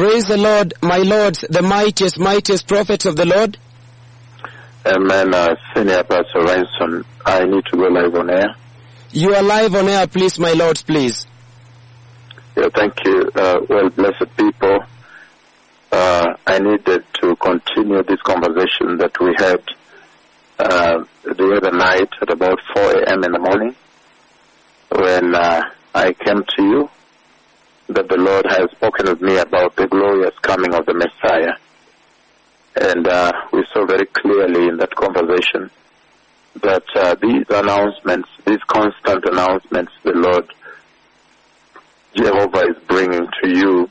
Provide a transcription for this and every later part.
Praise the Lord, my lords, the mightiest, mightiest prophets of the Lord. Amen. Uh, Senior Pastor Ranson, I need to go live on air. You are live on air, please, my lords, please. Yeah, thank you. Uh, well, blessed people, uh, I needed to continue this conversation that we had uh, the other night at about 4 a.m. in the morning when uh, I came to you that the Lord has spoken with me about the glorious coming of the Messiah. And uh, we saw very clearly in that conversation that uh, these announcements, these constant announcements, the Lord Jehovah is bringing to you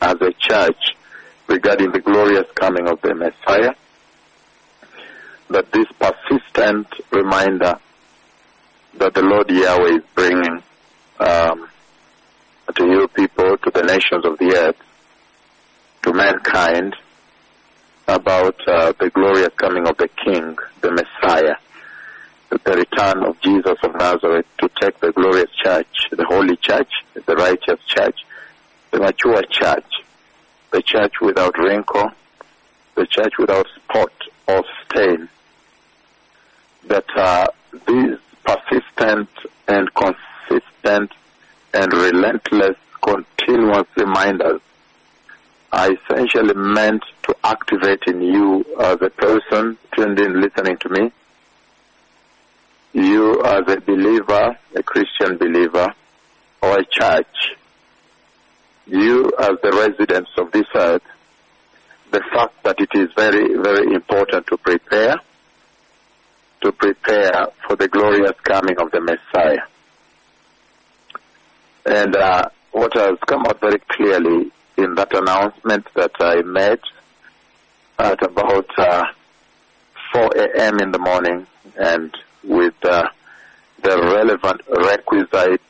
as a church regarding the glorious coming of the Messiah, that this persistent reminder that the Lord Yahweh is bringing um, to you people, to the nations of the earth, to mankind, about uh, the glorious coming of the King, the Messiah, the return of Jesus of Nazareth to take the glorious church, the holy church, the righteous church, the mature church, the church without wrinkle, the church without spot or stain. That uh, these persistent and consistent and relentless, continuous reminders are essentially meant to activate in you as a person tuned in listening to me, you as a believer, a Christian believer, or a church, you as the residents of this earth, the fact that it is very, very important to prepare, to prepare for the glorious coming of the Messiah. And uh, what has come out very clearly in that announcement that I made at about uh, 4 a.m. in the morning and with uh, the relevant requisite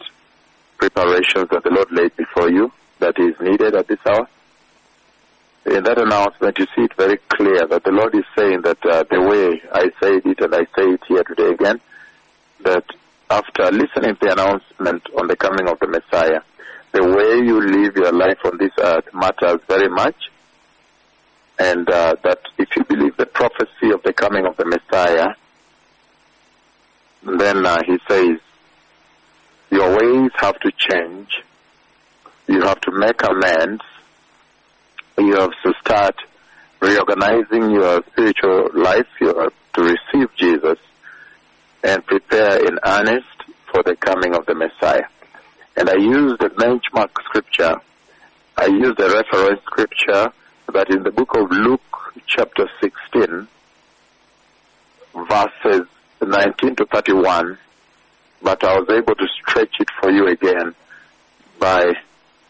preparations that the Lord laid before you that is needed at this hour. In that announcement, you see it very clear that the Lord is saying that uh, the way I said it and I say it here today again, that after listening to the announcement on the coming of the Messiah, the way you live your life on this earth matters very much. And uh, that if you believe the prophecy of the coming of the Messiah, then uh, he says, your ways have to change. You have to make amends. You have to start reorganizing your spiritual life. You have to receive Jesus and prepare in earnest for the coming of the Messiah. And I used the benchmark scripture. I used the reference scripture that in the book of Luke, chapter 16, verses 19 to 31, but I was able to stretch it for you again by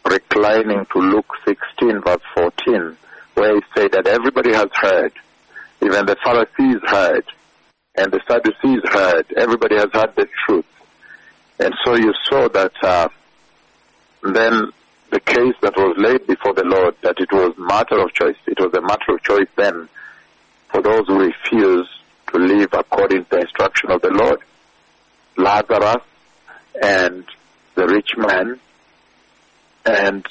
reclining to Luke 16, verse 14, where he said that everybody has heard, even the Pharisees heard, and the Sadducees heard, everybody has heard the truth. And so you saw that uh, then the case that was laid before the Lord, that it was matter of choice. It was a matter of choice then for those who refused to live according to the instruction of the Lord. Lazarus and the rich man and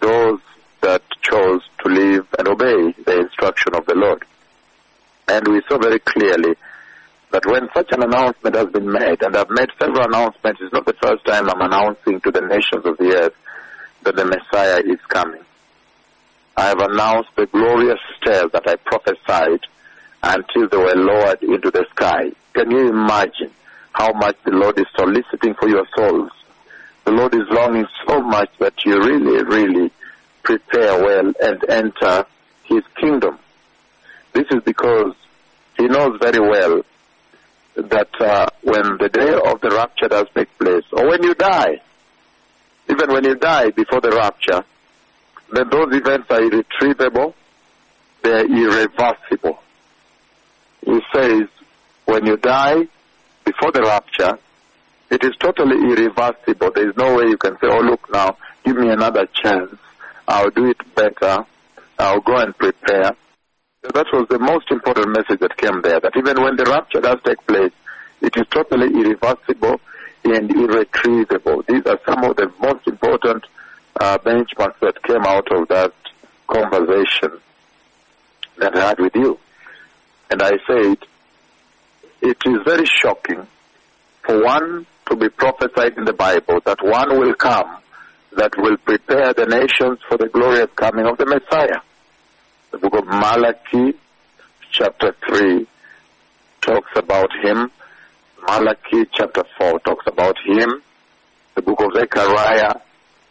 those that chose to live and obey the instruction of the Lord. And we saw very clearly that when such an announcement has been made, and I've made several announcements, it's not the first time I'm announcing to the nations of the earth that the Messiah is coming. I have announced the glorious stairs that I prophesied until they were lowered into the sky. Can you imagine how much the Lord is soliciting for your souls? The Lord is longing so much that you really, really prepare well and enter His kingdom. This is because He knows very well that uh, when the day of the rapture does take place, or when you die, even when you die before the rapture, then those events are irretrievable, they're irreversible. He says, when you die before the rapture, it is totally irreversible. There is no way you can say, oh look now, give me another chance. I'll do it better. I'll go and prepare. That was the most important message that came there, that even when the rapture does take place, it is totally irreversible and irretrievable. These are some of the most important uh, benchmarks that came out of that conversation that I had with you. And I said, it is very shocking for one to be prophesied in the Bible that one will come that will prepare the nations for the glorious coming of the Messiah. The book of Malachi, chapter 3, talks about him. Malachi, chapter 4, talks about him. The book of Zechariah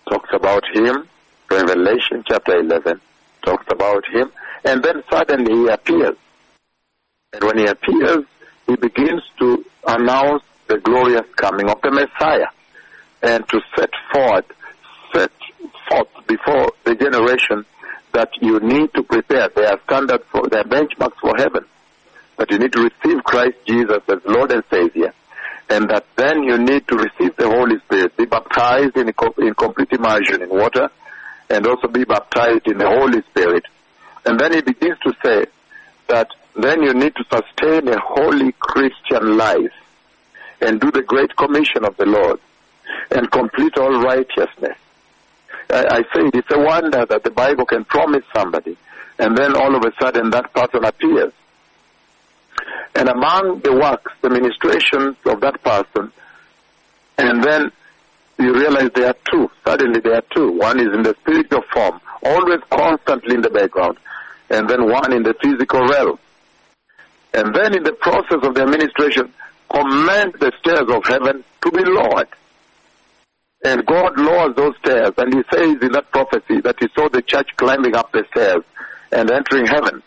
talks about him. Revelation, chapter 11, talks about him. And then suddenly he appears. And when he appears, he begins to announce the glorious coming of the Messiah and to set forth, set forth before the generation that you need to prepare their standard for their benchmarks for heaven. That you need to receive Christ Jesus as Lord and Savior. And that then you need to receive the Holy Spirit, be baptized in, in complete immersion in water, and also be baptized in the Holy Spirit. And then he begins to say that then you need to sustain a holy Christian life and do the great commission of the Lord and complete all righteousness. I, I say it's a wonder that the Bible can promise somebody and then all of a sudden that person appears. And among the works, the ministrations of that person, and then you realize there are two. Suddenly there are two. One is in the spiritual form, always constantly in the background, and then one in the physical realm. And then in the process of the administration, command the stairs of heaven to be lowered. And God lowers those stairs, and He says in that prophecy that He saw the church climbing up the stairs and entering heaven.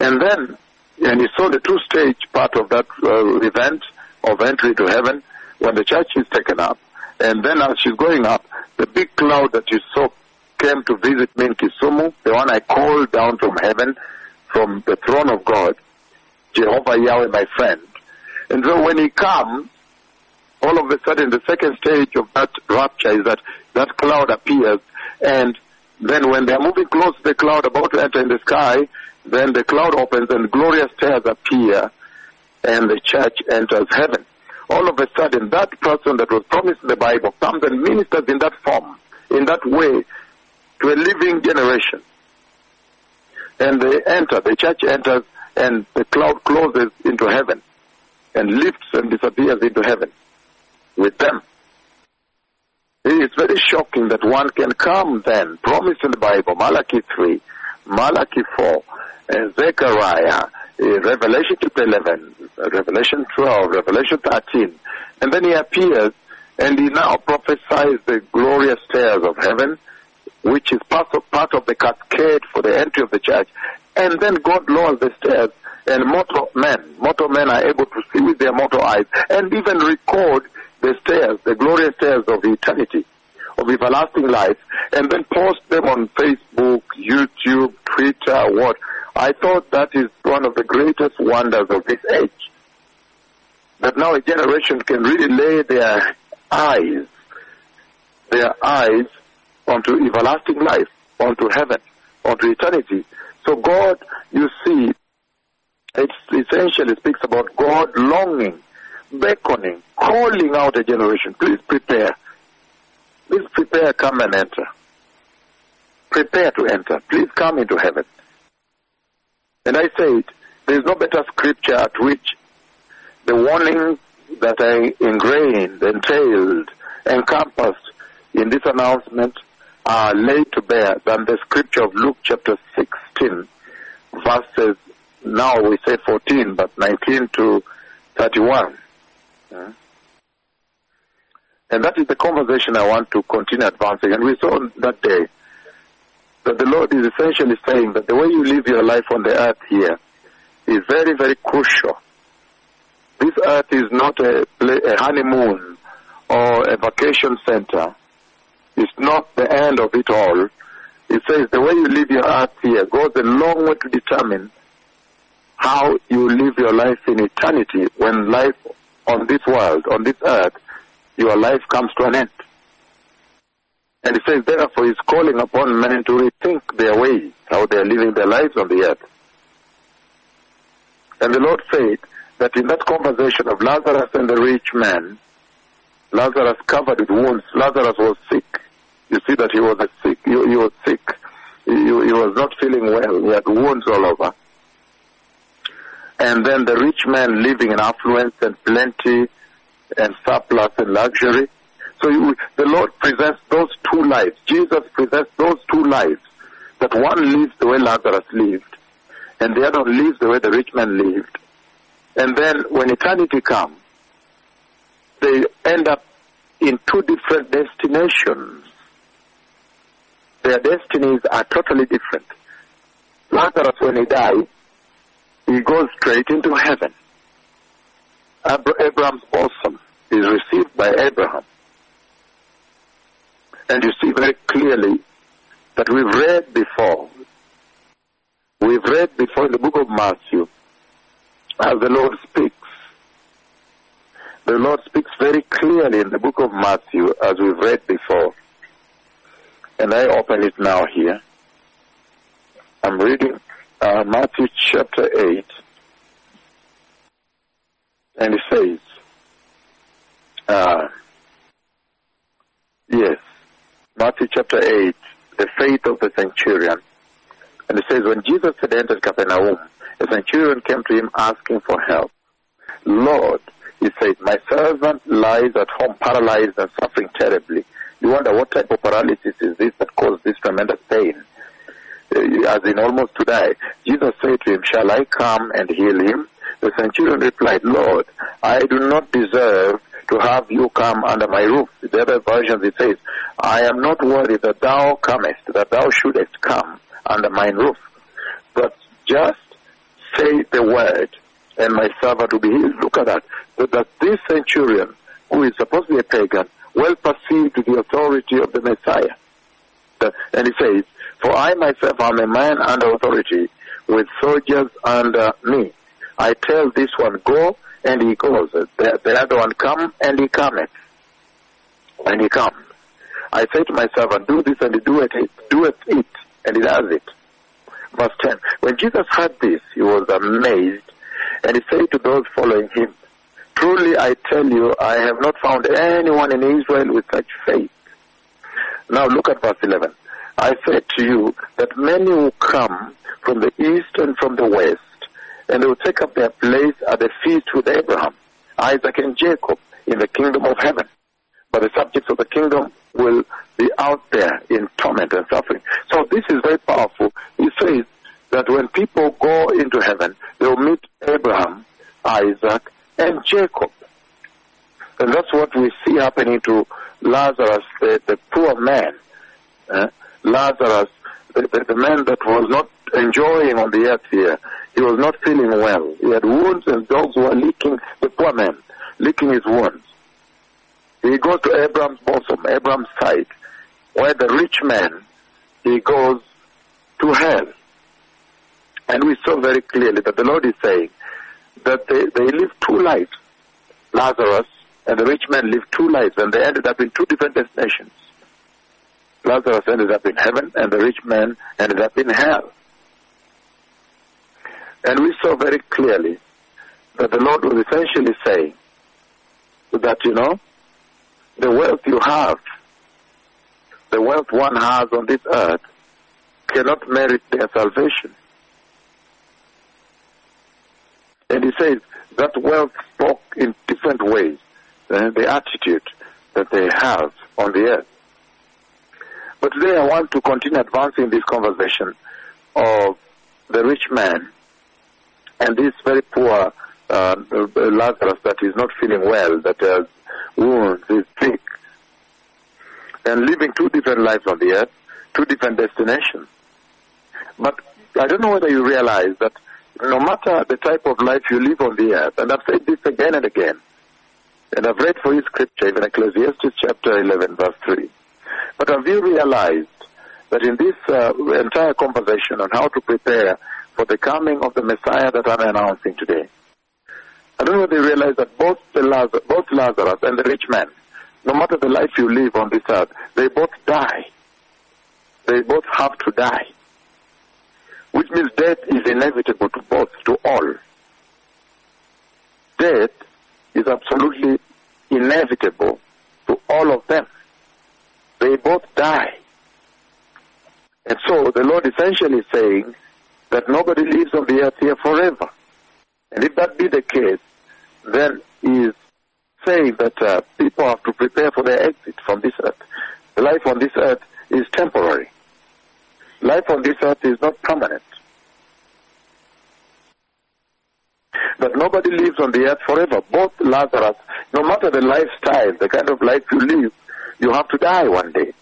And then, and He saw the two-stage part of that uh, event of entry to heaven when the church is taken up. And then as she's going up, the big cloud that you saw came to visit me in Kisumu, the one I called down from heaven, from the throne of God, Jehovah Yahweh, my friend. And so when he comes, all of a sudden the second stage of that rapture is that that cloud appears and then when they're moving close to the cloud about to enter in the sky, then the cloud opens and glorious stairs appear and the church enters heaven. All of a sudden that person that was promised in the Bible comes and ministers in that form, in that way, to a living generation. And they enter, the church enters and the cloud closes into heaven and lifts and disappears into heaven with them. It is very shocking that one can come then, promised in the Bible, Malachi 3, Malachi 4, and Zechariah, uh, Revelation chapter 11, Revelation 12, Revelation 13, and then he appears and he now prophesies the glorious stairs of heaven, which is part of, part of the cascade for the entry of the church. And then God lowers the stairs and mortal men, mortal men are able to see with their mortal eyes and even record the stairs, the glorious stairs of eternity, of everlasting life, and then post them on Facebook, YouTube, Twitter, what. I thought that is one of the greatest wonders of this age. That now a generation can really lay their eyes, their eyes onto everlasting life, onto heaven, onto eternity. So God, you see, it essentially speaks about God longing, beckoning, calling out a generation. Please prepare. Please prepare, come and enter. Prepare to enter. Please come into heaven. And I said, there is no better scripture at which the warning that I ingrained, entailed, encompassed in this announcement are laid to bear than the scripture of Luke chapter 16, verses, now we say 14, but 19 to 31. Yeah. And that is the conversation I want to continue advancing. And we saw that day that the Lord is essentially saying that the way you live your life on the earth here is very, very crucial. This earth is not a, a honeymoon or a vacation center. It's not the end of it all. It says the way you live your earth here goes a long way to determine how you live your life in eternity when life on this world, on this earth, your life comes to an end. And he says, therefore, he's calling upon men to rethink their way, how they are living their lives on the earth. And the Lord said that in that conversation of Lazarus and the rich man, Lazarus covered with wounds, Lazarus was sick. You see that he was sick. He, he was sick. He, he was not feeling well. He had wounds all over. And then the rich man living in affluence and plenty and surplus and luxury. So you, the Lord presents those two lives. Jesus presents those two lives. That one lives the way Lazarus lived, and the other lives the way the rich man lived. And then when eternity comes, they end up in two different destinations. Their destinies are totally different. Lazarus, when he dies, he goes straight into heaven. Abraham's bosom is received by Abraham. And you see very clearly that we've read before. We've read before in the book of Matthew as the Lord speaks. The Lord speaks very clearly in the book of Matthew as we've read before. And I open it now here. I'm reading uh, Matthew chapter 8. And it says, uh, yes, Matthew chapter 8, the faith of the centurion. And it says, when Jesus had entered Capernaum, a centurion came to him asking for help. Lord, he said, my servant lies at home paralyzed and suffering terribly. You wonder what type of paralysis is this that caused this tremendous pain? Uh, as in almost to die. Jesus said to him, Shall I come and heal him? The centurion replied, Lord, I do not deserve to have you come under my roof. The other versions it says, I am not worthy that thou comest, that thou shouldest come under mine roof. But just say the word, and my servant will be healed. Look at that. So that this centurion, who is supposed to be a pagan, well perceived the authority of the Messiah. And he says, For I myself am a man under authority, with soldiers under me. I tell this one, go, and he goes. The, the other one, come, and he cometh. And he comes. I say to my servant, do this, and he doeth it, doeth it, and he does it. Verse 10. When Jesus heard this, he was amazed, and he said to those following him, Truly I tell you, I have not found anyone in Israel with such faith. Now look at verse 11. I said to you that many will come from the east and from the west, and they will take up their place at the feast with Abraham, Isaac, and Jacob in the kingdom of heaven. But the subjects of the kingdom will be out there in torment and suffering. So this is very powerful. He says that when people go into heaven, they will meet Abraham, Isaac, and Jacob. And that's what we see happening to Lazarus, the, the poor man. Uh, Lazarus, the, the, the man that was not enjoying on the earth here. He was not feeling well. He had wounds and dogs were licking the poor man, licking his wounds. He goes to Abraham's bosom, Abraham's side, where the rich man, he goes to hell. And we saw very clearly that the Lord is saying that they, they live two lives. Lazarus and the rich man lived two lives, and they ended up in two different destinations. Lazarus ended up in heaven, and the rich man ended up in hell. And we saw very clearly that the Lord was essentially saying that, you know, the wealth you have, the wealth one has on this earth, cannot merit their salvation. And he says that wealth spoke in different ways than the attitude that they have on the earth. But today I want to continue advancing this conversation of the rich man and this very poor uh, Lazarus that is not feeling well, that has wounds, is sick, and living two different lives on the earth, two different destinations. But I don't know whether you realize that no matter the type of life you live on the earth, and I've said this again and again, and I've read for you scripture, even Ecclesiastes chapter 11, verse 3. But have you realized that in this uh, entire conversation on how to prepare for the coming of the Messiah that I'm announcing today, I don't know if you realize that both, the both Lazarus and the rich man, no matter the life you live on this earth, they both die. They both have to die. Which means death is inevitable to both, to all. Death is absolutely inevitable to all of them. They both die. And so the Lord essentially is saying that nobody lives on the earth here forever. And if that be the case, then he is saying that uh, people have to prepare for their exit from this earth. Life on this earth is temporary. Life on this earth is not permanent. But nobody lives on the earth forever. Both Lazarus, no matter the lifestyle, the kind of life you live, you have to die one day.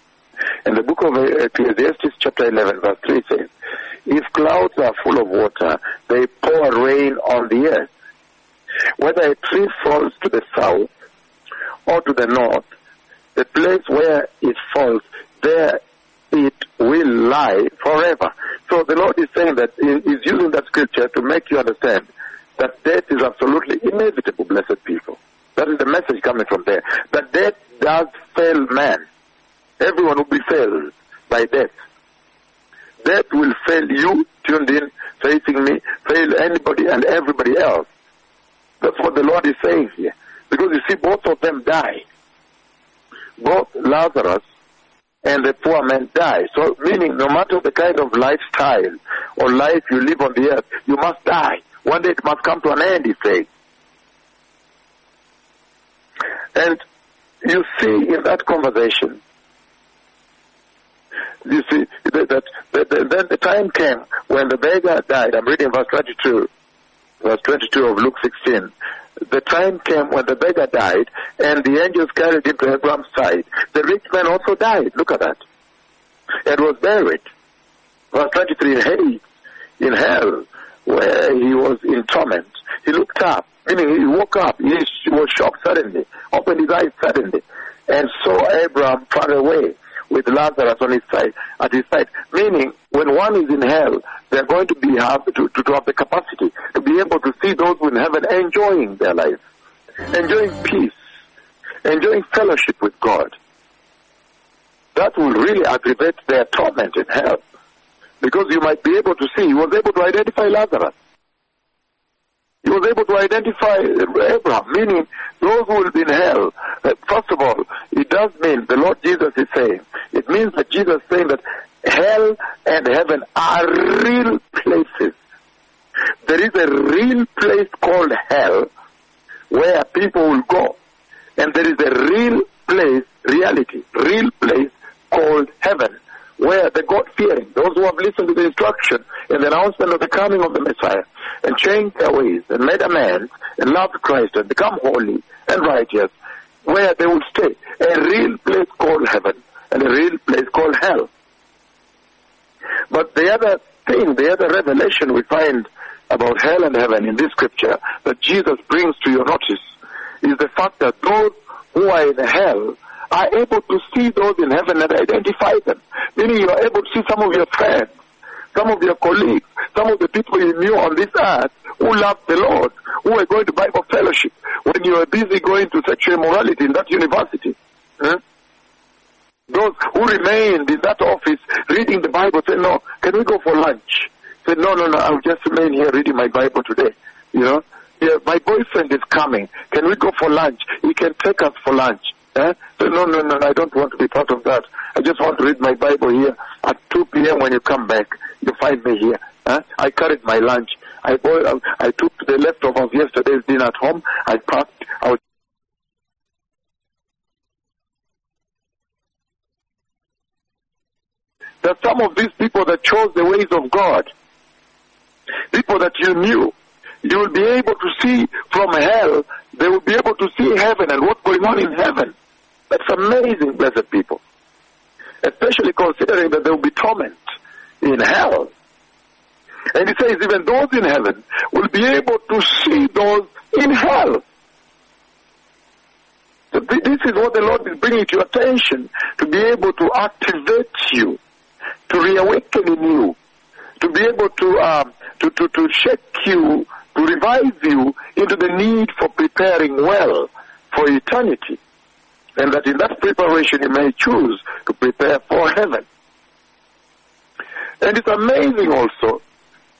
And the book of uh, Ecclesiastes chapter 11 verse 3 says, If clouds are full of water, they pour rain on the earth. Whether a tree falls to the south or to the north, the place where it falls, there it will lie forever. So the Lord is saying that He is using that scripture to make you understand that death is absolutely inevitable, blessed people. That is the message coming from there. That death does fail man. Everyone will be failed by death. Death will fail you, tuned in, facing me, fail anybody and everybody else. That's what the Lord is saying here. Because you see, both of them die. Both Lazarus and the poor man die. So, meaning, no matter the kind of lifestyle or life you live on the earth, you must die. One day it must come to an end, he says. And you see in that conversation, you see that, that, that, that then the time came when the beggar died. I'm reading verse 22, verse 22 of Luke 16. The time came when the beggar died, and the angels carried him to Abraham's side. The rich man also died. Look at that. And was buried. Verse 23, hey, in hell, where he was in torment, he looked up, meaning he woke up, he was shocked suddenly, opened his eyes suddenly, and saw Abraham far away with Lazarus on his side, at his side. Meaning, when one is in hell, they're going to be have to, to, to have the capacity to be able to see those in heaven enjoying their life, enjoying peace, enjoying fellowship with God. That will really aggravate their torment in hell. Because you might be able to see, he was able to identify Lazarus. Was able to identify Abraham, meaning those who will be in hell. Uh, first of all, it does mean, the Lord Jesus is saying, it means that Jesus is saying that hell and heaven are real places. There is a real place called hell where people will go. And there is a real place, reality, real place called heaven where the God-fearing, those who have listened to the instruction and the announcement of the coming of the Messiah, and changed their ways and made amends and loved Christ and become holy and righteous, where they will stay. A real place called heaven and a real place called hell. But the other thing, the other revelation we find about hell and heaven in this scripture that Jesus brings to your notice is the fact that those who are in hell are able to see those in heaven and identify them. Meaning you are able to see some of your friends, some of your colleagues, some of the people you knew on this earth who loved the Lord, who were going to Bible fellowship when you were busy going to sexual immorality in that university. Hmm? Those who remained in that office reading the Bible said, no, can we go for lunch? Said, no, no, no, I'll just remain here reading my Bible today. You know, yeah, my boyfriend is coming. Can we go for lunch? He can take us for lunch. Eh? No, no, no, I don't want to be part of that. I just want to read my Bible here. At 2 p.m. when you come back, you find me here. Eh? I carried my lunch. I, boiled, I took the leftovers of yesterday's dinner at home. I packed. I was There some of these people that chose the ways of God. People that you knew. You will be able to see from hell. They will be able to see heaven and what's going on in heaven. That's amazing, blessed people. Especially considering that there will be torment in hell. And he says even those in heaven will be able to see those in hell. So this is what the Lord is bringing to your attention to be able to activate you, to reawaken in you, to be able to, um, to, to, to shake you, to revive you into the need for preparing well for eternity. And that in that preparation you may choose to prepare for heaven. And it's amazing also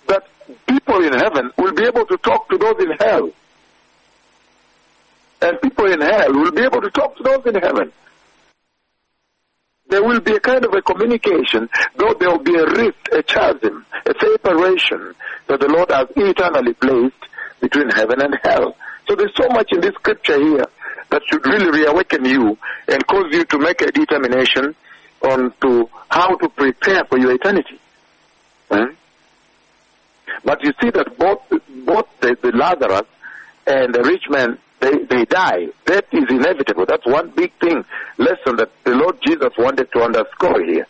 that people in heaven will be able to talk to those in hell. And people in hell will be able to talk to those in heaven. there will be a kind of a communication, though there will be a rift, a chasm, a separation that the Lord has eternally placed between heaven and hell. So there's so much in this scripture here that should really reawaken you and cause you to make a determination on to how to prepare for your eternity. Hmm? But you see that both both the, the Lazarus and the rich man they, they die. Death is inevitable. That's one big thing, lesson that the Lord Jesus wanted to underscore here.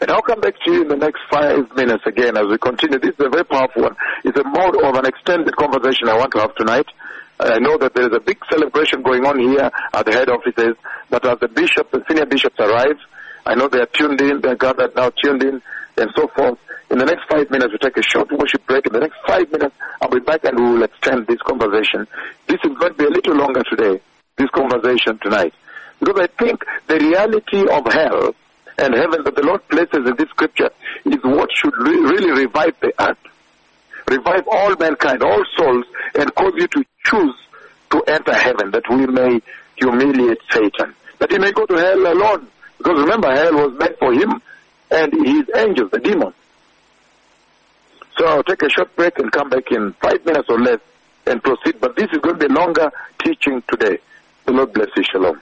And I'll come back to you in the next five minutes again as we continue. This is a very powerful one. It's a mode of an extended conversation I want to have tonight. I know that there is a big celebration going on here at the head offices, but as the bishop, the senior bishops arrive, I know they are tuned in, they're gathered now, tuned in, and so forth. In the next five minutes, we take a short worship break. In the next five minutes, I'll be back and we will extend this conversation. This is going to be a little longer today, this conversation tonight. Because I think the reality of hell and heaven that the Lord places in this scripture is what should re- really revive the earth. Revive all mankind, all souls, and cause you to choose to enter heaven that we may humiliate Satan. That he may go to hell alone. Because remember, hell was meant for him and his angels, the demons. So I'll take a short break and come back in five minutes or less and proceed. But this is going to be longer teaching today. The Lord bless you. Shalom.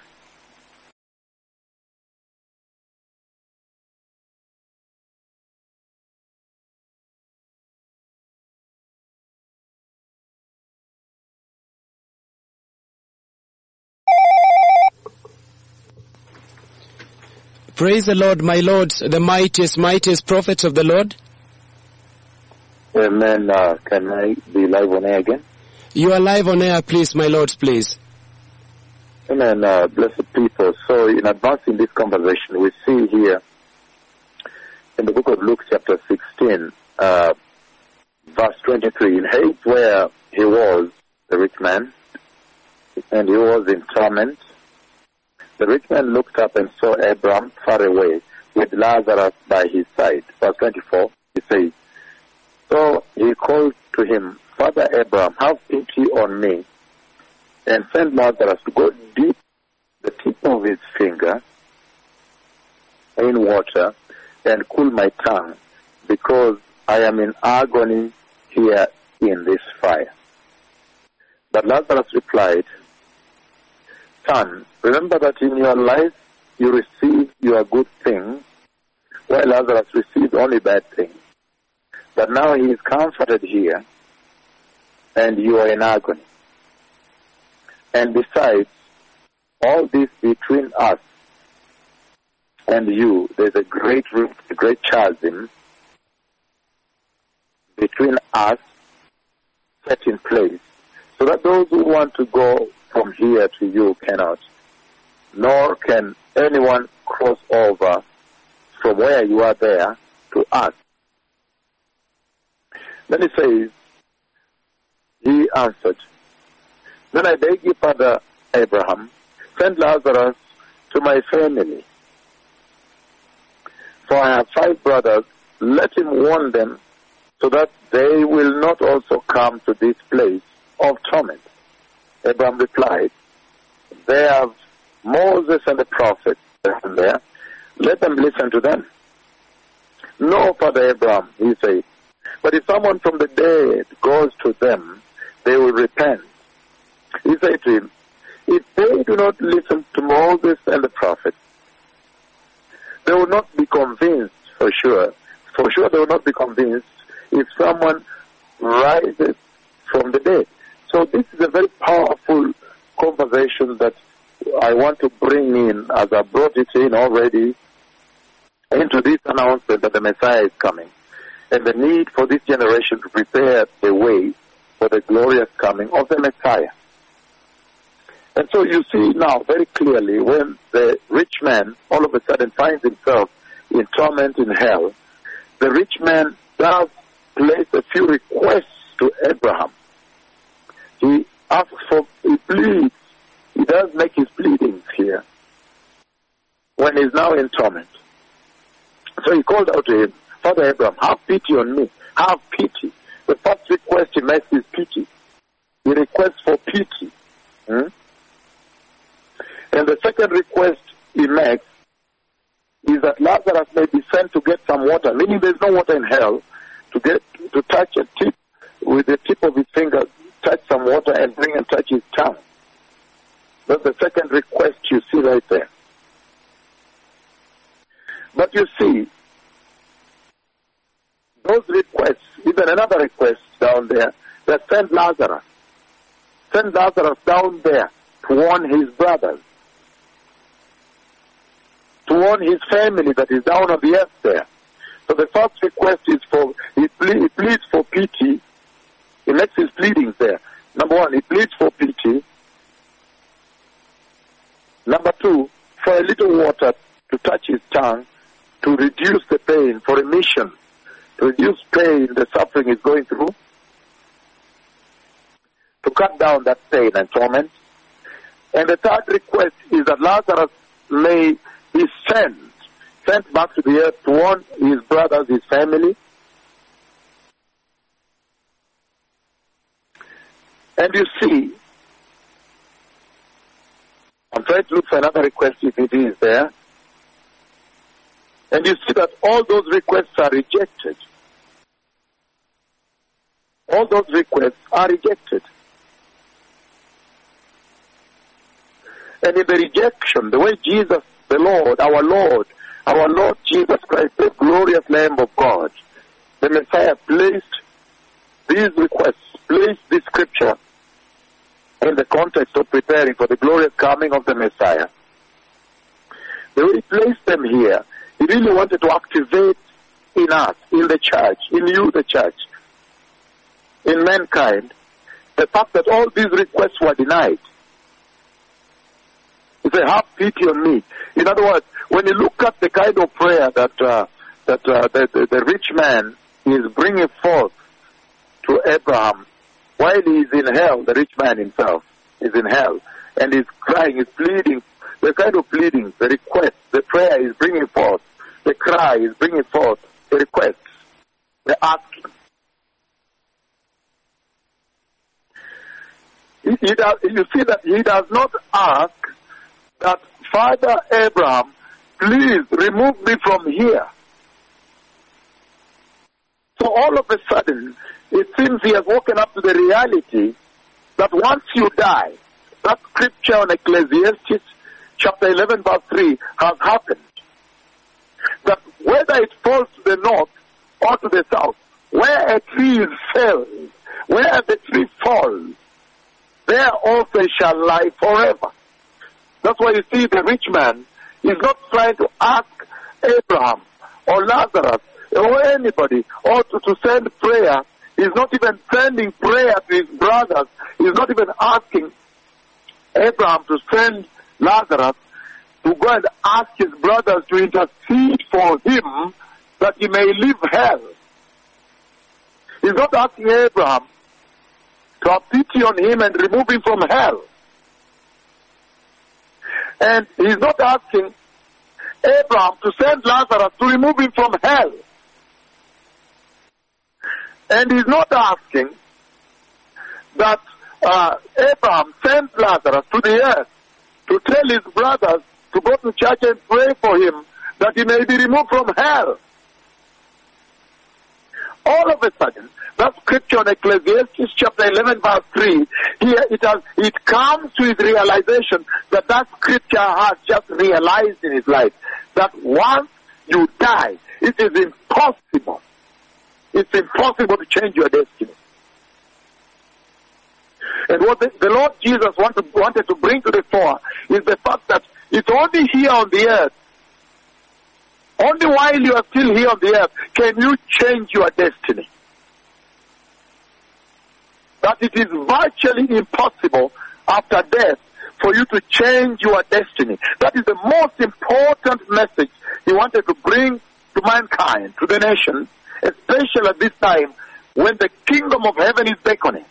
Praise the Lord, my lords, the mightiest, mightiest prophets of the Lord. Amen. Uh, can I be live on air again? You are live on air, please, my lords, please. Amen. Uh, blessed people. So, in advancing this conversation, we see here in the book of Luke, chapter 16, uh, verse 23, in Hades where he was, the rich man, and he was in torment. The rich man looked up and saw Abraham far away with Lazarus by his side. Verse 24, he says, So he called to him, Father Abraham, have pity on me and send Lazarus to go deep the tip of his finger in water and cool my tongue because I am in agony here in this fire. But Lazarus replied, Son, remember that in your life you received your good things, while Lazarus received only bad things. But now he is comforted here, and you are in agony. And besides, all this between us and you, there's a great root, a great chasm between us set in place, so that those who want to go from here to you cannot, nor can anyone cross over from where you are there to us. Then he says, he answered, Then I beg you, Father Abraham, send Lazarus to my family. For I have five brothers, let him warn them so that they will not also come to this place of torment. Abraham replied, They have Moses and the prophets there. Let them listen to them. No, Father Abraham, he said, but if someone from the dead goes to them, they will repent. He said to him, If they do not listen to Moses and the prophets, they will not be convinced for sure. For sure, they will not be convinced if someone rises from the dead. So this is a very powerful conversation that I want to bring in as I brought it in already into this announcement that the Messiah is coming and the need for this generation to prepare the way for the glorious coming of the Messiah. And so you see now very clearly when the rich man all of a sudden finds himself in torment in hell, the rich man does place a few requests to Abraham. He asks for, he pleads, he does make his pleadings here when he's now in torment. So he called out to him, Father Abraham, have pity on me. Have pity. The first request he makes is pity. He requests for pity. Hmm? And the second request he makes is that Lazarus may be sent to get some water, meaning there's no water in hell, to get to touch a tip with the tip of his finger, touch some water and bring and touch his tongue. That's the second request you see right there. But you see, those requests, even another request down there, that send Lazarus. Send Lazarus down there to warn his brothers. To warn his family that is down on the earth there. So the first request is for, he, ple- he pleads for pity. He makes his pleadings there. Number one, he pleads for pity. Number two, for a little water to touch his tongue to reduce the pain, for remission, to reduce pain the suffering is going through, to cut down that pain and torment. And the third request is that Lazarus may be sent, sent back to the earth to warn his brothers, his family. And you see, I'm trying to look for another request if it is there. And you see that all those requests are rejected. All those requests are rejected. And in the rejection, the way Jesus, the Lord, our Lord, our Lord Jesus Christ, the glorious Lamb of God, the Messiah placed these requests, placed this scripture in the context of preparing for the glorious coming of the Messiah. The way he placed them here, he really wanted to activate in us, in the church, in you, the church, in mankind, the fact that all these requests were denied. He said, have pity on me. In other words, when you look at the kind of prayer that uh, that uh, the, the, the rich man is bringing forth to Abraham while he is in hell, the rich man himself is in hell, and he's crying, he's pleading, the kind of pleading, the request, the prayer is bringing forth, the cry is bringing forth, the request, the asking. He, he does, you see that he does not ask that Father Abraham, please remove me from here. So all of a sudden, it seems he has woken up to the reality that once you die, that scripture on Ecclesiastes chapter 11 verse 3 has happened. That whether it falls to the north or to the south, where a tree is felled, where the tree falls, there also shall lie forever. That's why you see the rich man is not trying to ask Abraham or Lazarus or anybody or to, to send prayer. He's not even sending prayer to his brothers. He's not even asking Abraham to send Lazarus to go and ask his brothers to intercede for him that he may leave hell. He's not asking Abraham to have pity on him and remove him from hell. And he's not asking Abraham to send Lazarus to remove him from hell. And he's not asking that uh, Abraham send Lazarus to the earth to tell his brothers to go to church and pray for him that he may be removed from hell. All of a sudden, that scripture in Ecclesiastes chapter 11 verse 3, here it has, it comes to his realization that that scripture has just realized in his life that once you die, it is impossible. It's impossible to change your destiny. And what the, the Lord Jesus wanted, wanted to bring to the fore is the fact that it's only here on the earth, only while you are still here on the earth, can you change your destiny. That it is virtually impossible after death for you to change your destiny. That is the most important message he wanted to bring to mankind, to the nation, especially at this time when the kingdom of heaven is beckoning.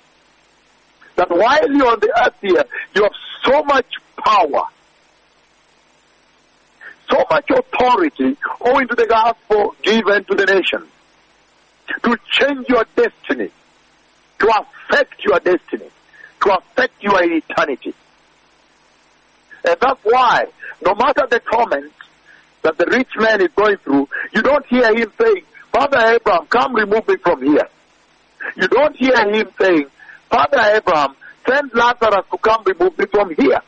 That while you're on the earth here, you have so much power, so much authority owing to the gospel given to the nation to change your destiny, to affect your destiny, to affect your eternity. And that's why, no matter the torment that the rich man is going through, you don't hear him saying, Father Abraham, come remove me from here. You don't hear him saying, Father Abraham, send Lazarus to come remove me from here.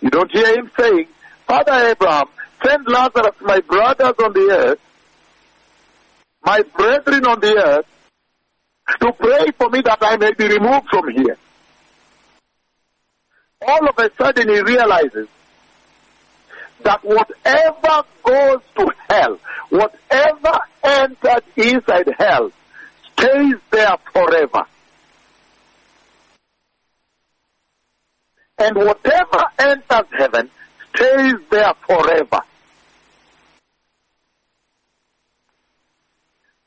You don't hear him saying, Father Abraham, send Lazarus, my brothers on the earth, my brethren on the earth, to pray for me that I may be removed from here. All of a sudden he realizes that whatever goes to hell, whatever enters inside hell, stays there forever. And whatever enters heaven stays there forever.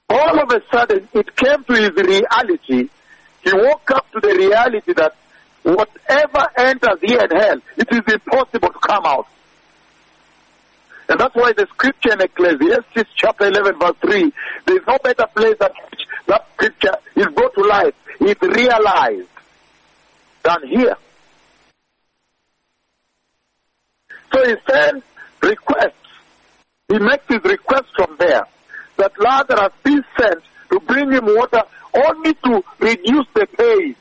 All of a sudden, it came to his reality. He woke up to the reality that whatever enters here in hell, it is impossible to come out. And that's why the scripture in Ecclesiastes chapter 11 verse 3, there is no better place that that scripture is brought to life, is realized than here. So he sends requests. He makes his request from there that Lazarus be sent to bring him water only to reduce the pain.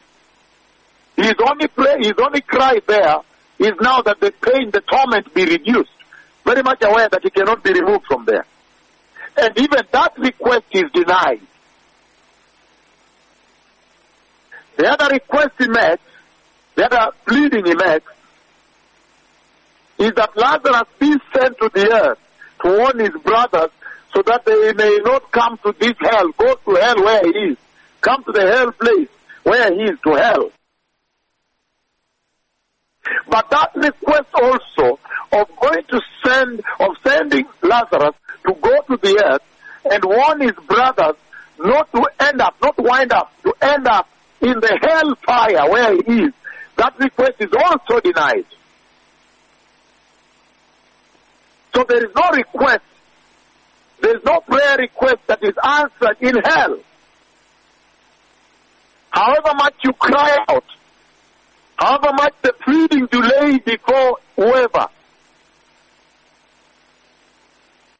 His only play, his only cry there is now that the pain, the torment be reduced. Very much aware that he cannot be removed from there. And even that request is denied. The other request he makes, the other pleading he makes, is that Lazarus be sent to the earth to warn his brothers so that they may not come to this hell, go to hell where he is. Come to the hell place where he is, to hell. But that request also of going to send, of sending Lazarus to go to the earth and warn his brothers not to end up, not wind up, to end up in the hell fire where he is. That request is also denied. So there is no request, there is no prayer request that is answered in hell. However much you cry out, however much the pleading delay before whoever,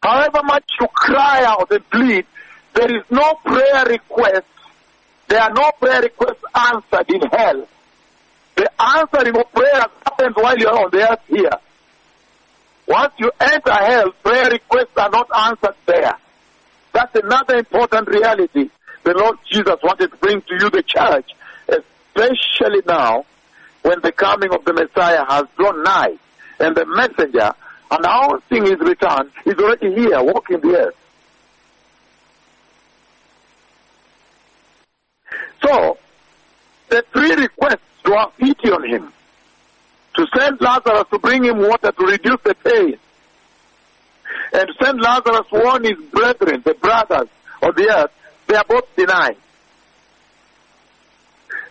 however much you cry out and plead, there is no prayer request, there are no prayer requests answered in hell. The answering of prayer happens while you're on the earth here. Once you enter hell, prayer requests are not answered there. That's another important reality the Lord Jesus wanted to bring to you, the church, especially now when the coming of the Messiah has drawn nigh and the messenger announcing his return is already here, walking the earth. So, the three requests to have pity on him to send Lazarus to bring him water to reduce the pain, and send Lazarus to warn his brethren, the brothers of the earth, they are both denied.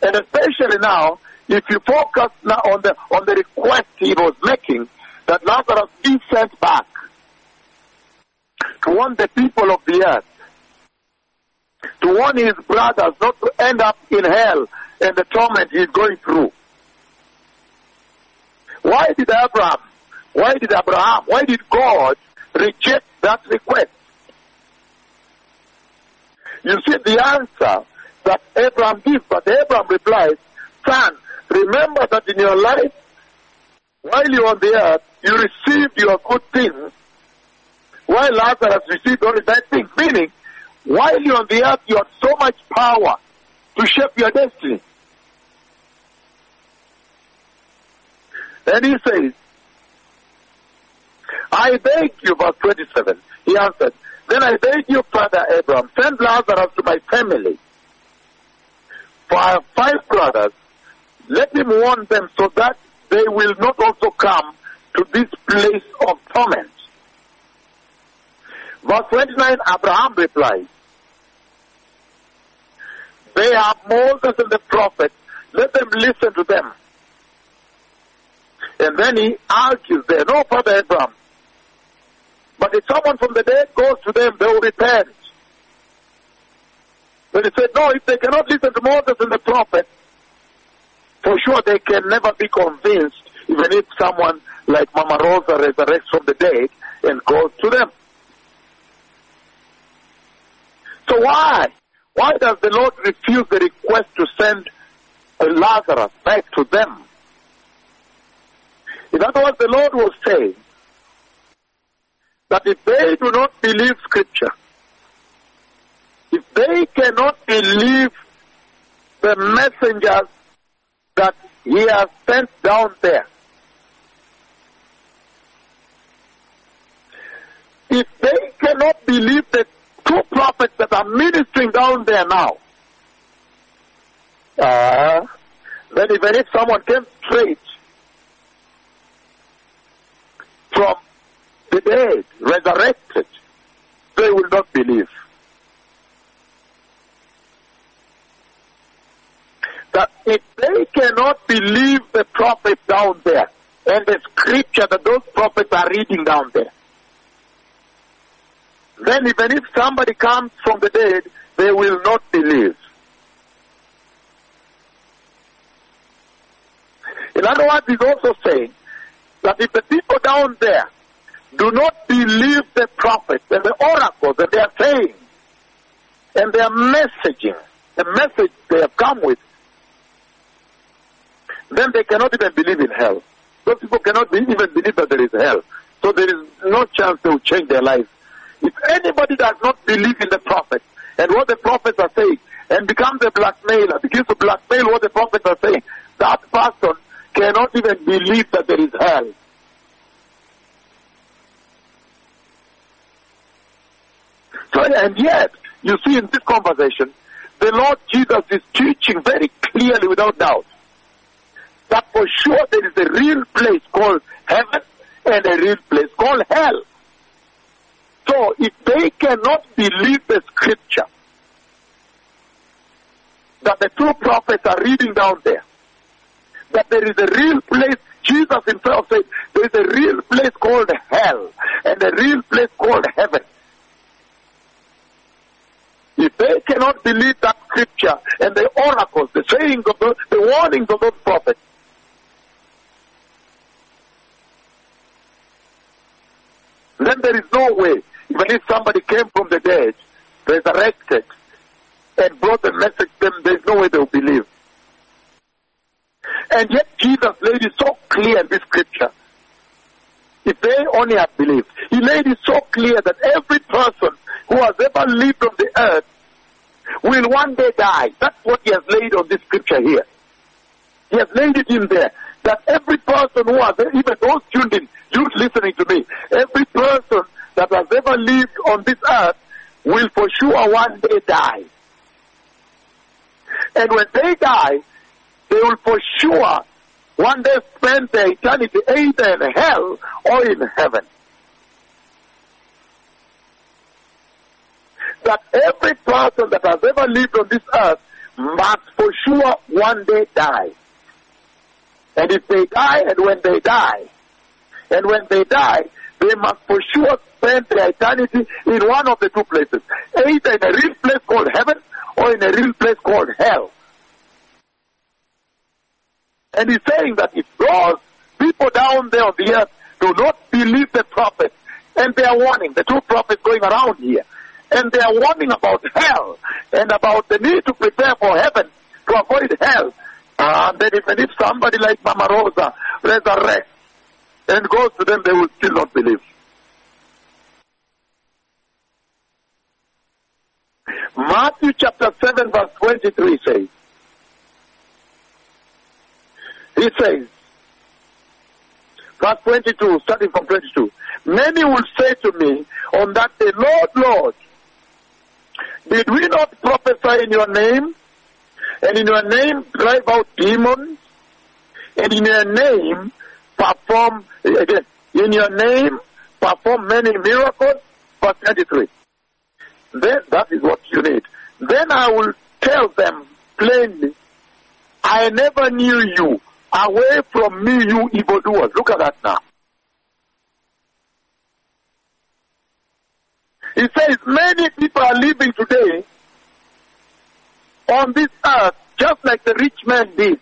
And especially now, if you focus now on the on the request he was making that Lazarus be sent back to warn the people of the earth, to warn his brothers not to end up in hell and the torment he's going through. Why did Abraham, why did Abraham, why did God reject that request? You see the answer that Abraham gives, but Abraham replies, Son, remember that in your life, while you're on the earth, you received your good things, while Lazarus received only bad things. Meaning, while you're on the earth, you have so much power to shape your destiny. Then he says, I beg you, verse 27, he answered, Then I beg you, Father Abraham, send Lazarus to my family. For I have five brothers. Let him warn them so that they will not also come to this place of torment. Verse 29, Abraham replies, They are Moses and the prophets. Let them listen to them. And then he argues there, no, Father Abraham. But if someone from the dead goes to them, they will repent. But he said, no, if they cannot listen to Moses and the prophets, for sure they can never be convinced even if someone like Mama Rosa resurrects from the dead and goes to them. So why? Why does the Lord refuse the request to send Lazarus back to them? In other words, the Lord was saying that if they do not believe Scripture, if they cannot believe the messengers that He has sent down there, if they cannot believe the two prophets that are ministering down there now, uh, then even if someone came straight from the dead, resurrected, they will not believe. That if they cannot believe the prophet down there and the scripture that those prophets are reading down there, then even if somebody comes from the dead, they will not believe. In other words, he's also saying that if the people down there do not believe the prophets and the oracles that they are saying and their messaging, the message they have come with, then they cannot even believe in hell. Those people cannot even believe that there is hell. So there is no chance they will change their lives. If anybody does not believe in the prophet and what the prophets are saying and becomes a blackmailer, begins to blackmail what the prophets are saying, that person cannot even believe that there is hell. So, and yet, you see in this conversation, the Lord Jesus is teaching very clearly without doubt that for sure there is a real place called heaven and a real place called hell. So if they cannot believe the scripture that the two prophets are reading down there, that there is a real place, Jesus himself said, there is a real place called hell and a real place called heaven. If they cannot believe that scripture and the oracles, the sayings of the, the warnings of those prophets, then there is no way, even if somebody came from the dead, resurrected, and brought the message to them, there is no way they will believe. And yet Jesus laid it so clear in this scripture. If they only had believed, he laid it so clear that every person who has ever lived on the earth will one day die. That's what he has laid on this scripture here. He has laid it in there that every person who has, even those in, you listening to me, every person that has ever lived on this earth will for sure one day die. And when they die, they will for sure one day spend their eternity either in hell or in heaven. That every person that has ever lived on this earth must for sure one day die. And if they die, and when they die, and when they die, they must for sure spend their eternity in one of the two places. Either in a real place called heaven or in a real place called hell. And he's saying that if those people down there on the earth do not believe the prophets, and they are warning, the two prophets going around here, and they are warning about hell, and about the need to prepare for heaven to avoid hell, then if somebody like Mama Rosa resurrects and goes to them, they will still not believe. Matthew chapter 7 verse 23 says, he says, verse 22, starting from 22, many will say to me on that day, Lord, Lord, did we not prophesy in your name? And in your name drive out demons? And in your name perform, again, in your name perform many miracles? Verse 23. Then, that is what you need. Then I will tell them plainly, I never knew you. Away from me, you evildoers. Look at that now. He says many people are living today on this earth just like the rich man did.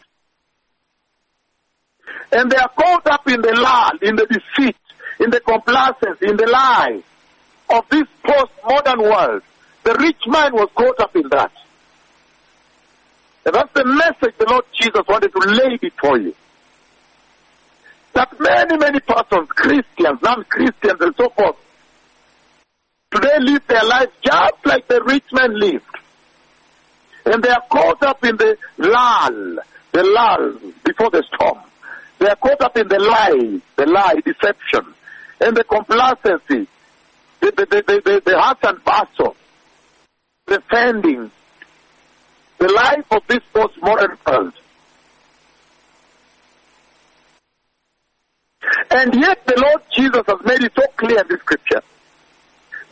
And they are caught up in the lie, in the deceit, in the complacency, in the lie of this postmodern world. The rich man was caught up in that. And that's the message the Lord Jesus wanted to lay before you. That many, many persons, Christians, non-Christians and so forth, today live their lives just like the rich man lived. And they are caught up in the lull, the lull before the storm. They are caught up in the lie, the lie, deception, and the complacency, the, the, the, the, the heart and bustle, defending the life of this postmodern world. And yet the Lord Jesus has made it so clear in the scripture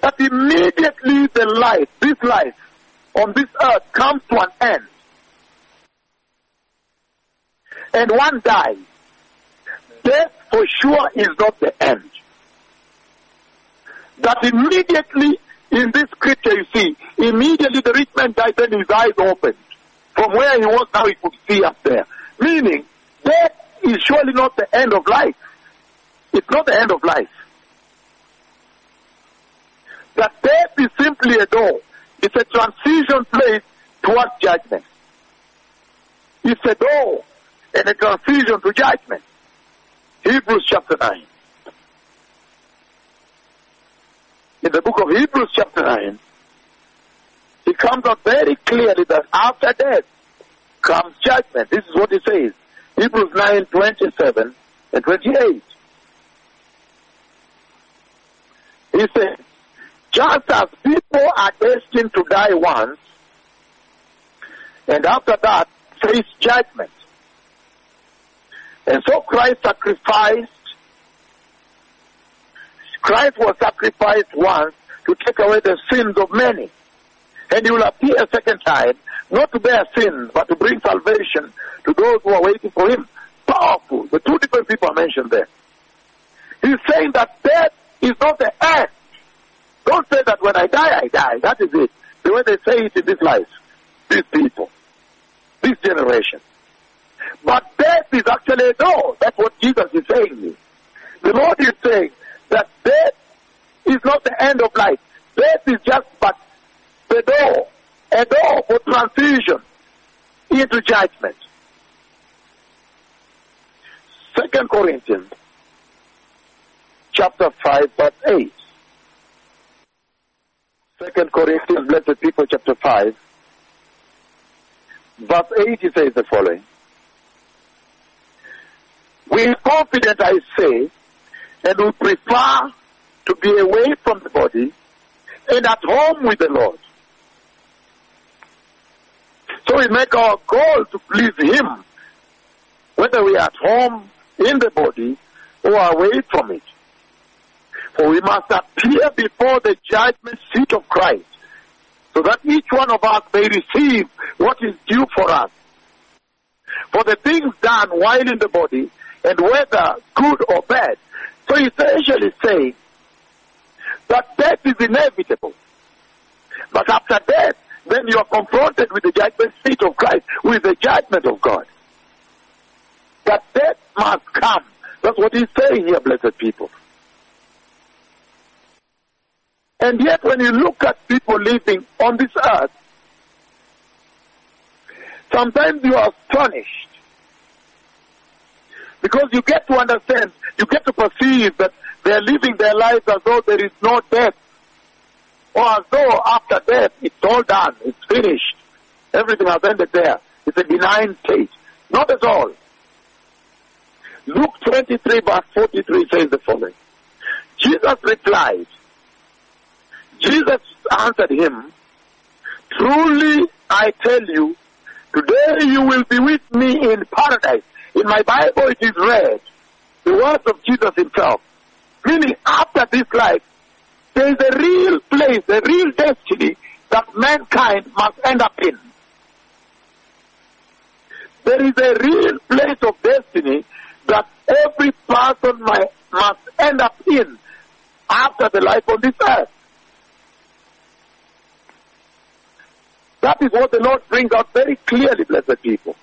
that immediately the life, this life on this earth comes to an end. And one dies. Death for sure is not the end. That immediately in this scripture you see, immediately the rich man died and his eyes opened. From where he was now he could see up there. Meaning, death is surely not the end of life. It's not the end of life. That death is simply a door. It's a transition place towards judgment. It's a door and a transition to judgment. Hebrews chapter 9. In the book of Hebrews chapter 9, it comes out very clearly that after death comes judgment. This is what it says. Hebrews 9, 27 and 28. He says, just as people are destined to die once, and after that face judgment. And so Christ sacrificed, Christ was sacrificed once to take away the sins of many. And he will appear a second time, not to bear sins, but to bring salvation to those who are waiting for him. Powerful. The two different people are mentioned there. He's saying that death is not the end. Don't say that when I die, I die. That is it. The way they say it in this life. These people. This generation. But death is actually a door. That's what Jesus is saying. The Lord is saying that death is not the end of life. Death is just but the door. A door for transition into judgment. Second Corinthians chapter 5 verse 8. Second Corinthians, blessed people, chapter 5. Verse 8, he says the following. We are confident, I say, and we prefer to be away from the body and at home with the Lord. So we make our goal to please Him, whether we are at home in the body or away from it. For we must appear before the judgment seat of Christ, so that each one of us may receive what is due for us. For the things done while in the body, and whether good or bad. So he's essentially saying that death is inevitable. But after death, then you are confronted with the judgment seat of Christ, with the judgment of God. That death must come. That's what he's saying here, blessed people. And yet when you look at people living on this earth, sometimes you are astonished. Because you get to understand, you get to perceive that they are living their lives as though there is no death. Or as though after death it's all done, it's finished. Everything has ended there. It's a benign state. Not at all. Luke 23 verse 43 says the following. Jesus replied, Jesus answered him, Truly I tell you, today you will be with me in paradise. In my Bible it is read, the words of Jesus himself. Meaning after this life, there is a real place, a real destiny that mankind must end up in. There is a real place of destiny that every person must end up in after the life on this earth. That is what the Lord brings out very clearly, blessed people.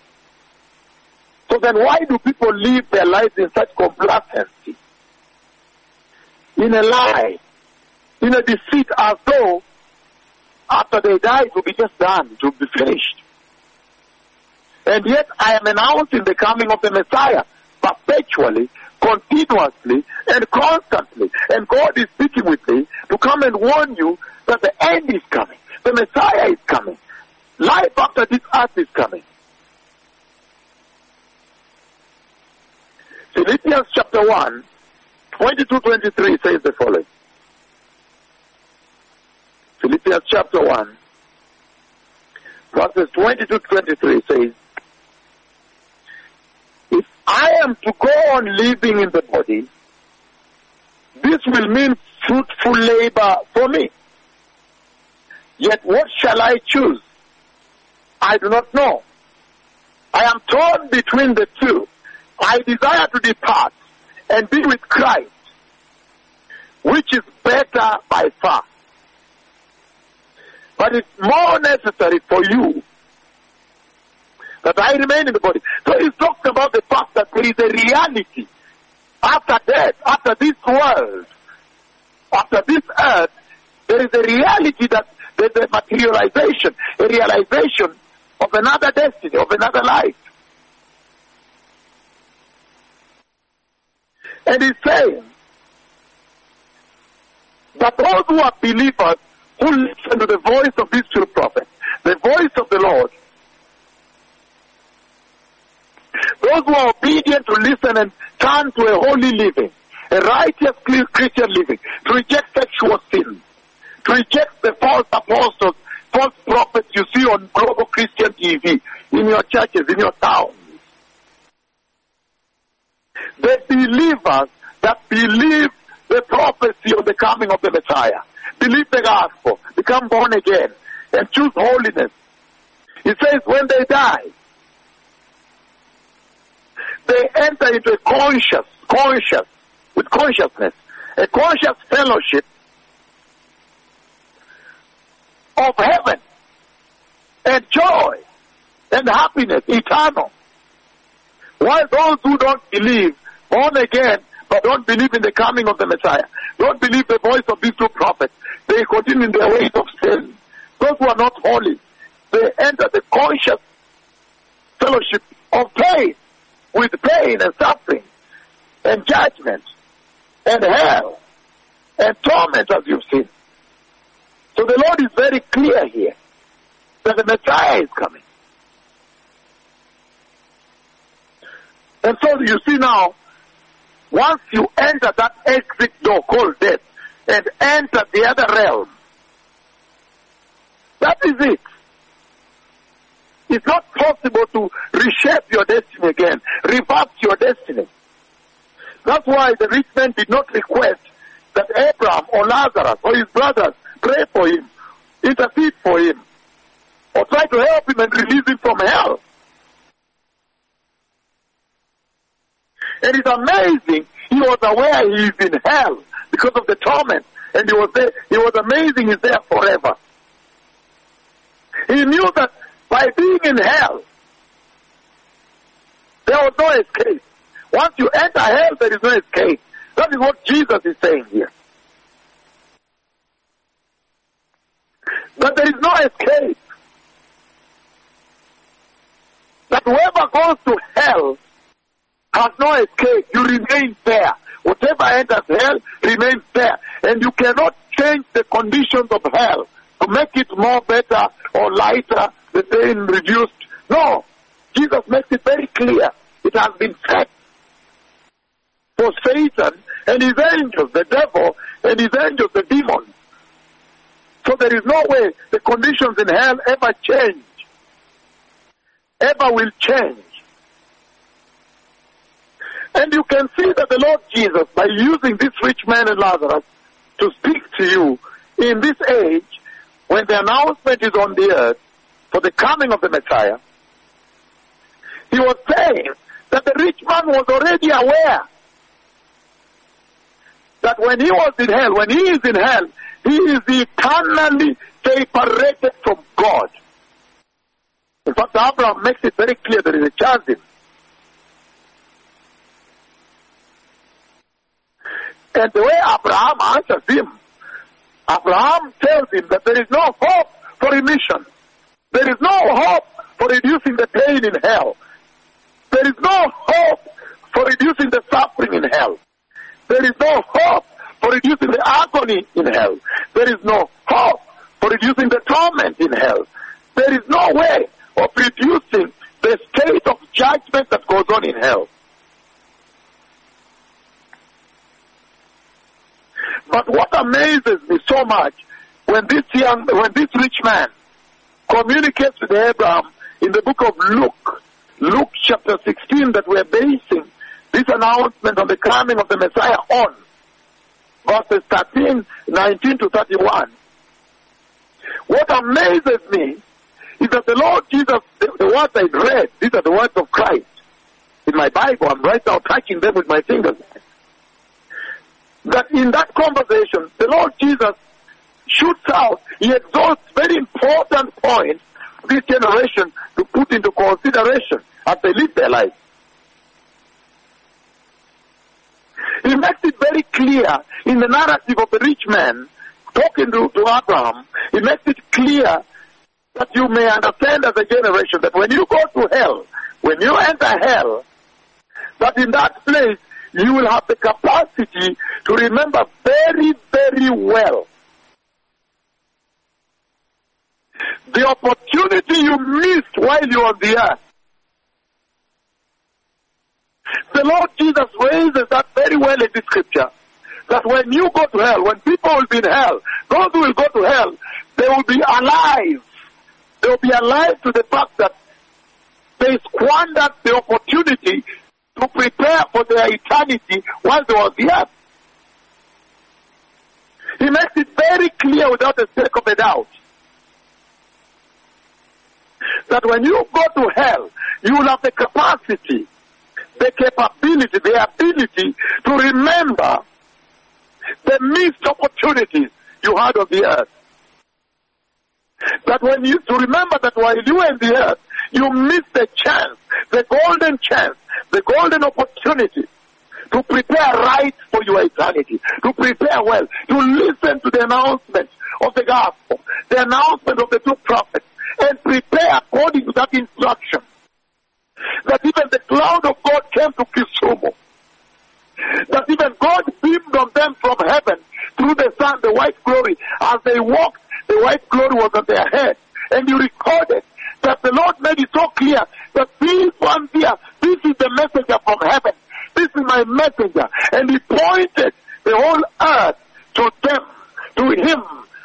So then why do people live their lives in such complacency? In a lie, in a deceit as though after they die it will be just done, it will be finished. And yet I am announcing the coming of the Messiah perpetually, continuously, and constantly. And God is speaking with me to come and warn you that the end is coming. The Messiah is coming. Life after this earth is coming. Philippians chapter 1, 22 23 says the following. Philippians chapter 1, verses 22 23 says, If I am to go on living in the body, this will mean fruitful labor for me. Yet what shall I choose? I do not know. I am torn between the two. I desire to depart and be with Christ, which is better by far. But it's more necessary for you that I remain in the body. So he's talking about the fact that there is a reality after death, after this world, after this earth, there is a reality that there's a materialization, a realization of another destiny, of another life. And he's saying that those who are believers who listen to the voice of these true prophets, the voice of the Lord, those who are obedient to listen and turn to a holy living, a righteous Christian living, to reject sexual sin, to reject the false apostles, false prophets you see on global Christian TV, in your churches, in your towns. The believers that believe the prophecy of the coming of the Messiah, believe the gospel, become born again, and choose holiness. He says when they die, they enter into a conscious, conscious, with consciousness, a conscious fellowship of heaven and joy and happiness eternal. While those who don't believe, born again, but don't believe in the coming of the Messiah, don't believe the voice of these two prophets, they continue in their ways of sin. Those who are not holy, they enter the conscious fellowship of pain, with pain and suffering, and judgment, and hell, and torment as you've seen. So the Lord is very clear here that the Messiah is coming. And so you see now, once you enter that exit door called death and enter the other realm, that is it. It's not possible to reshape your destiny again, reverse your destiny. That's why the rich man did not request that Abraham or Lazarus or his brothers pray for him, intercede for him, or try to help him and release him from hell. And it's amazing. He was aware he is in hell because of the torment. And he was there. He was amazing. He's there forever. He knew that by being in hell, there was no escape. Once you enter hell, there is no escape. That is what Jesus is saying here. That there is no escape. That whoever goes to hell has no escape. You remain there. Whatever enters hell remains there. And you cannot change the conditions of hell to make it more better or lighter, the pain reduced. No. Jesus makes it very clear. It has been set for Satan and his angels, the devil and his angels, the demons. So there is no way the conditions in hell ever change. Ever will change. And you can see that the Lord Jesus, by using this rich man and Lazarus to speak to you in this age, when the announcement is on the earth for the coming of the Messiah, he was saying that the rich man was already aware that when he was in hell, when he is in hell, he is eternally separated from God. In fact, Abraham makes it very clear there is a chasm And the way Abraham answers him, Abraham tells him that there is no hope for remission. There is no hope for reducing the pain in hell. There is no hope for reducing the suffering in hell. There is no hope for reducing the agony in hell. There is no hope for reducing the torment in hell. There is no way of reducing the state of judgment that goes on in hell. But what amazes me so much when this young, when this rich man communicates with Abraham in the book of Luke, Luke chapter 16 that we're basing this announcement of the coming of the Messiah on, verses 13, 19 to 31. What amazes me is that the Lord Jesus, the, the words I read, these are the words of Christ. In my Bible, I'm right now touching them with my fingers. That in that conversation, the Lord Jesus shoots out, he exalts very important points this generation to put into consideration as they live their life. He makes it very clear in the narrative of the rich man talking to, to Abraham, he makes it clear that you may understand as a generation that when you go to hell, when you enter hell, that in that place you will have the capacity to remember very, very well the opportunity you missed while you were on the earth. The Lord Jesus raises that very well in the scripture. That when you go to hell, when people will be in hell, those who will go to hell, they will be alive. They will be alive to the fact that they squandered the opportunity to prepare for their eternity while they were on the earth. He makes it very clear without a speck of a doubt that when you go to hell, you will have the capacity, the capability, the ability to remember the missed opportunities you had on the earth. That when you, to remember that while you were in the earth, you missed the chance, the golden chance, the golden opportunity to prepare right for your eternity, to prepare well, to listen to the announcement of the gospel, the announcement of the two prophets, and prepare according to that instruction. That even the cloud of God came to Kisumu. That even God beamed on them from heaven through the sun, the white glory. As they walked, the white glory was on their head. And you recorded that the Lord made it so clear that these ones here, this is the messenger from heaven. This is my messenger. And he pointed the whole earth to them, to him.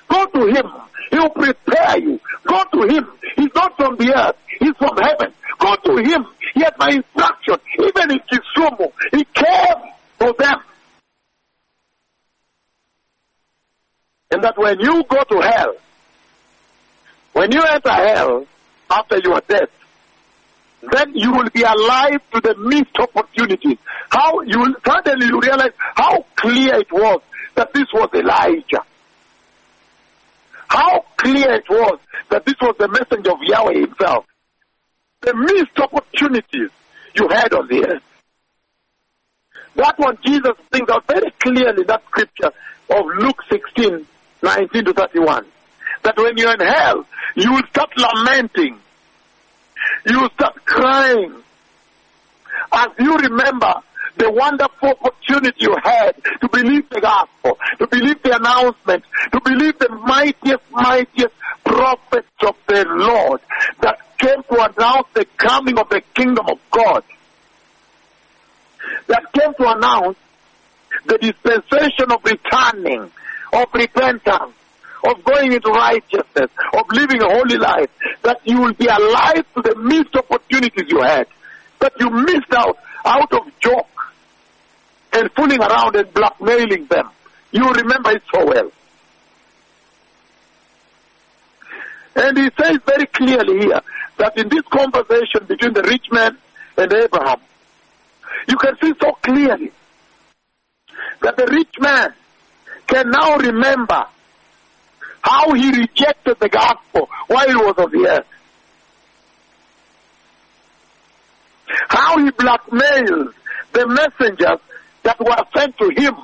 Go to him. He'll prepare you. Go to him. He's not from the earth. He's from heaven. Go to him. He had my instruction. Even in Kisumu, he came for them. And that when you go to hell, when you enter hell after your death, then you will be alive to the missed opportunities. How you will suddenly you realize how clear it was that this was Elijah. How clear it was that this was the messenger of Yahweh himself. The missed opportunities you had on the earth. That one Jesus brings out very clearly that scripture of Luke 16, 19 to 31. That when you're in hell, you will start lamenting. You will start crying. As you remember the wonderful opportunity you had to believe the gospel, to believe the announcement, to believe the mightiest, mightiest prophets of the Lord that came to announce the coming of the kingdom of God. That came to announce the dispensation of returning, of repentance, of going into righteousness, of living a holy life, that you will be alive to the missed opportunities you had, that you missed out out of joke and fooling around and blackmailing them. You remember it so well. And he says very clearly here that in this conversation between the rich man and Abraham, you can see so clearly that the rich man can now remember how he rejected the gospel while he was on the earth. How he blackmailed the messengers that were sent to him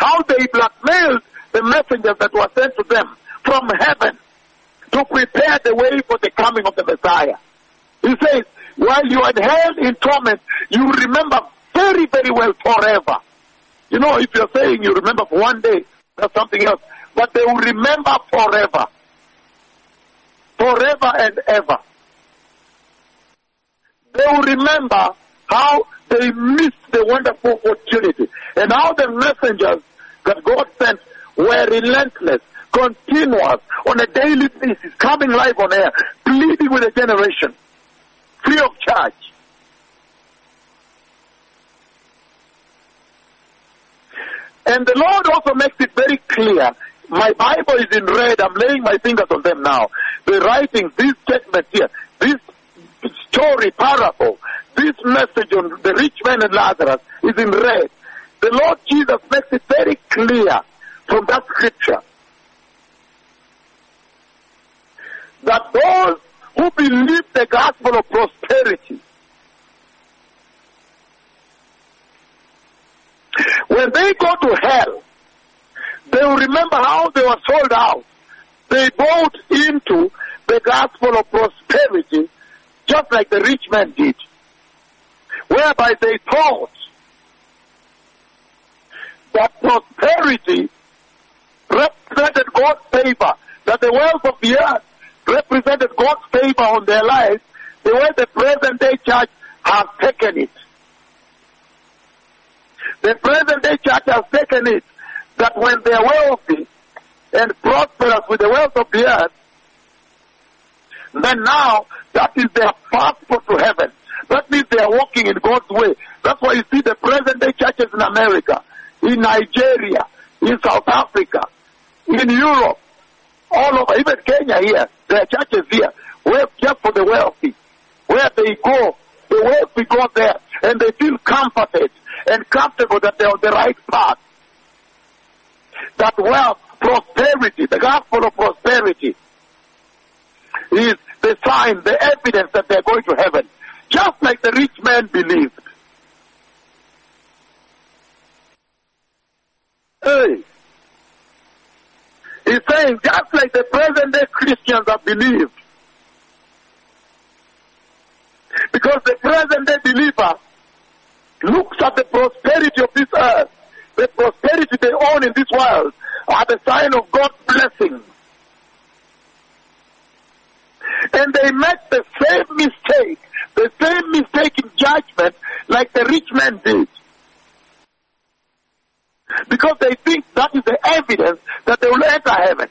how they blackmailed the messengers that were sent to them from heaven to prepare the way for the coming of the Messiah. He says, while you are held in torment, you remember very, very well forever. You know, if you're saying you remember for one day, that's something else. But they will remember forever. Forever and ever. They will remember how they missed the wonderful opportunity and how the messengers that God sent were relentless, continuous, on a daily basis, coming live on air, pleading with a generation, free of charge. And the Lord also makes it very clear. My Bible is in red. I'm laying my fingers on them now. The writing, this statement here, this story, parable, this message on the rich man and Lazarus is in red. The Lord Jesus makes it very clear from that scripture that those who believe the gospel of prosperity, when they go to hell, they will remember how they were sold out. They bought into the gospel of prosperity just like the rich man did, whereby they thought that prosperity represented God's favor, that the wealth of the earth represented God's favor on their lives, the way the present day church has taken it. The present day church has taken it that when they are wealthy and prosperous with the wealth of the earth, then now that is their passport to heaven. That means they are walking in God's way. That's why you see the present day churches in America, in Nigeria, in South Africa, in Europe, all over, even Kenya here, there are churches here, where just for the wealthy, where they go, the wealthy go there, and they feel comforted and comfortable that they're on the right path. That wealth, prosperity, the gospel of prosperity is the sign, the evidence that they're going to heaven. Just like the rich man believed. Hey. He's saying just like the present day Christians have believed. Because the present day believer looks at the prosperity of this earth, the prosperity they own in this world, are the sign of God's blessing. And they make the same mistake, the same mistake in judgment like the rich man did. Because they think that is the evidence that they will enter heaven.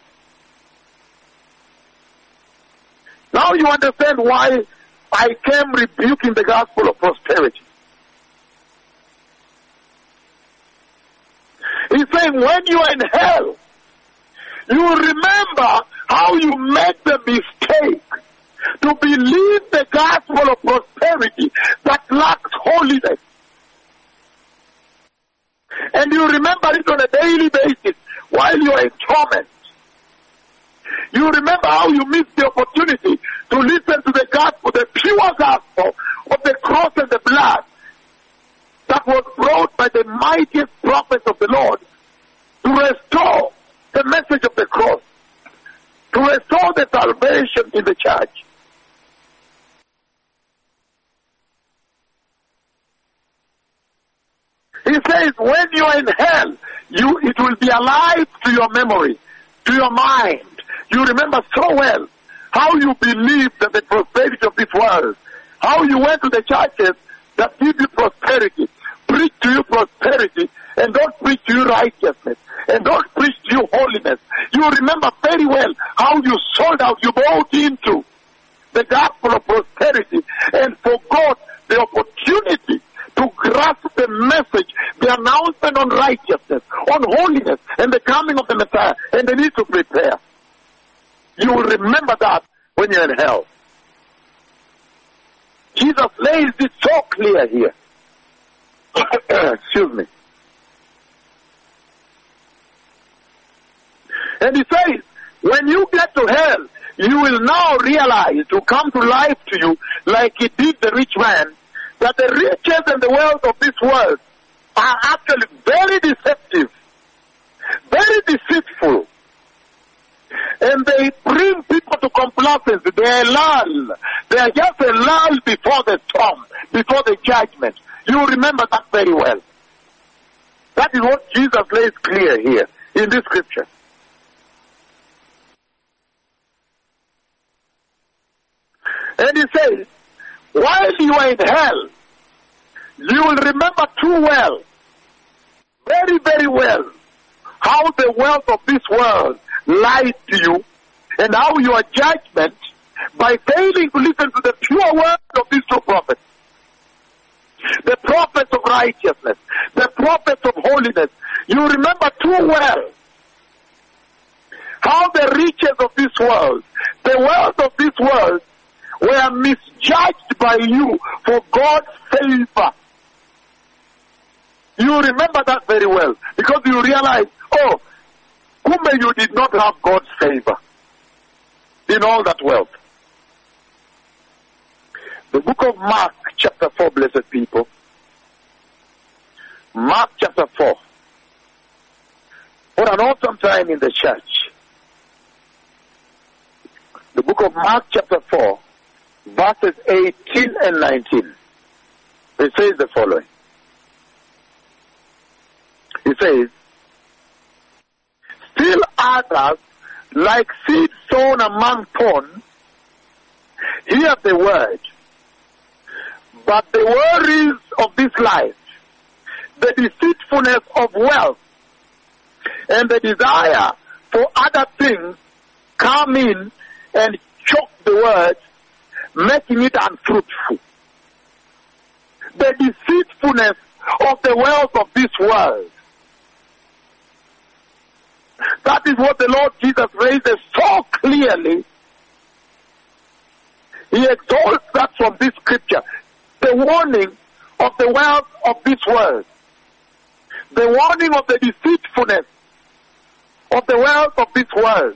Now you understand why I came rebuking the gospel of prosperity. He's saying when you are in hell, you remember how you made the mistake to believe the gospel of prosperity that lacks holiness. And you remember it on a daily basis while you are in torment. You remember how you missed the opportunity to listen to the gospel, the pure gospel of the cross and the blood that was brought by the mightiest prophets of the Lord to restore the message of the cross, to restore the salvation in the church. He says, when you are in hell, you, it will be alive to your memory, to your mind. You remember so well how you believed that the prosperity of this world, how you went to the churches that give you prosperity, preach to you prosperity, and don't preach to you righteousness, and don't preach to you holiness. You remember very well how you sold out, you bought into the gospel of prosperity, and forgot the opportunity to grasp the message, the announcement on righteousness, on holiness, and the coming of the Messiah, and the need to prepare. You will remember that when you're in hell. Jesus lays it so clear here. Excuse me. And he says, when you get to hell, you will now realize to come to life to you like he did the rich man, that the riches and the wealth of this world are actually very deceptive very deceitful. And they bring people to complacency. They are lull. They are just a lull before the storm, before the judgment. You remember that very well. That is what Jesus lays clear here in this scripture. And he says, while you are in hell, you will remember too well, very, very well, how the wealth of this world lied to you and how your judgment by failing to listen to the pure word of these two prophets, the prophets of righteousness, the prophets of holiness, you remember too well how the riches of this world, the wealth of this world, were misjudged by you for God's favor. You remember that very well because you realize, oh, Kumbe, you did not have God's favor in all that wealth. The book of Mark, chapter 4, blessed people. Mark chapter 4. What an awesome time in the church. The book of Mark chapter 4, verses 18 and 19. It says the following. It says, Still others, like seed sown among thorns, hear the word, but the worries of this life, the deceitfulness of wealth, and the desire for other things come in and choke the word, making it unfruitful. The deceitfulness of the wealth of this world. That is what the Lord Jesus raises so clearly. He exalts that from this scripture. The warning of the wealth of this world. The warning of the deceitfulness of the wealth of this world.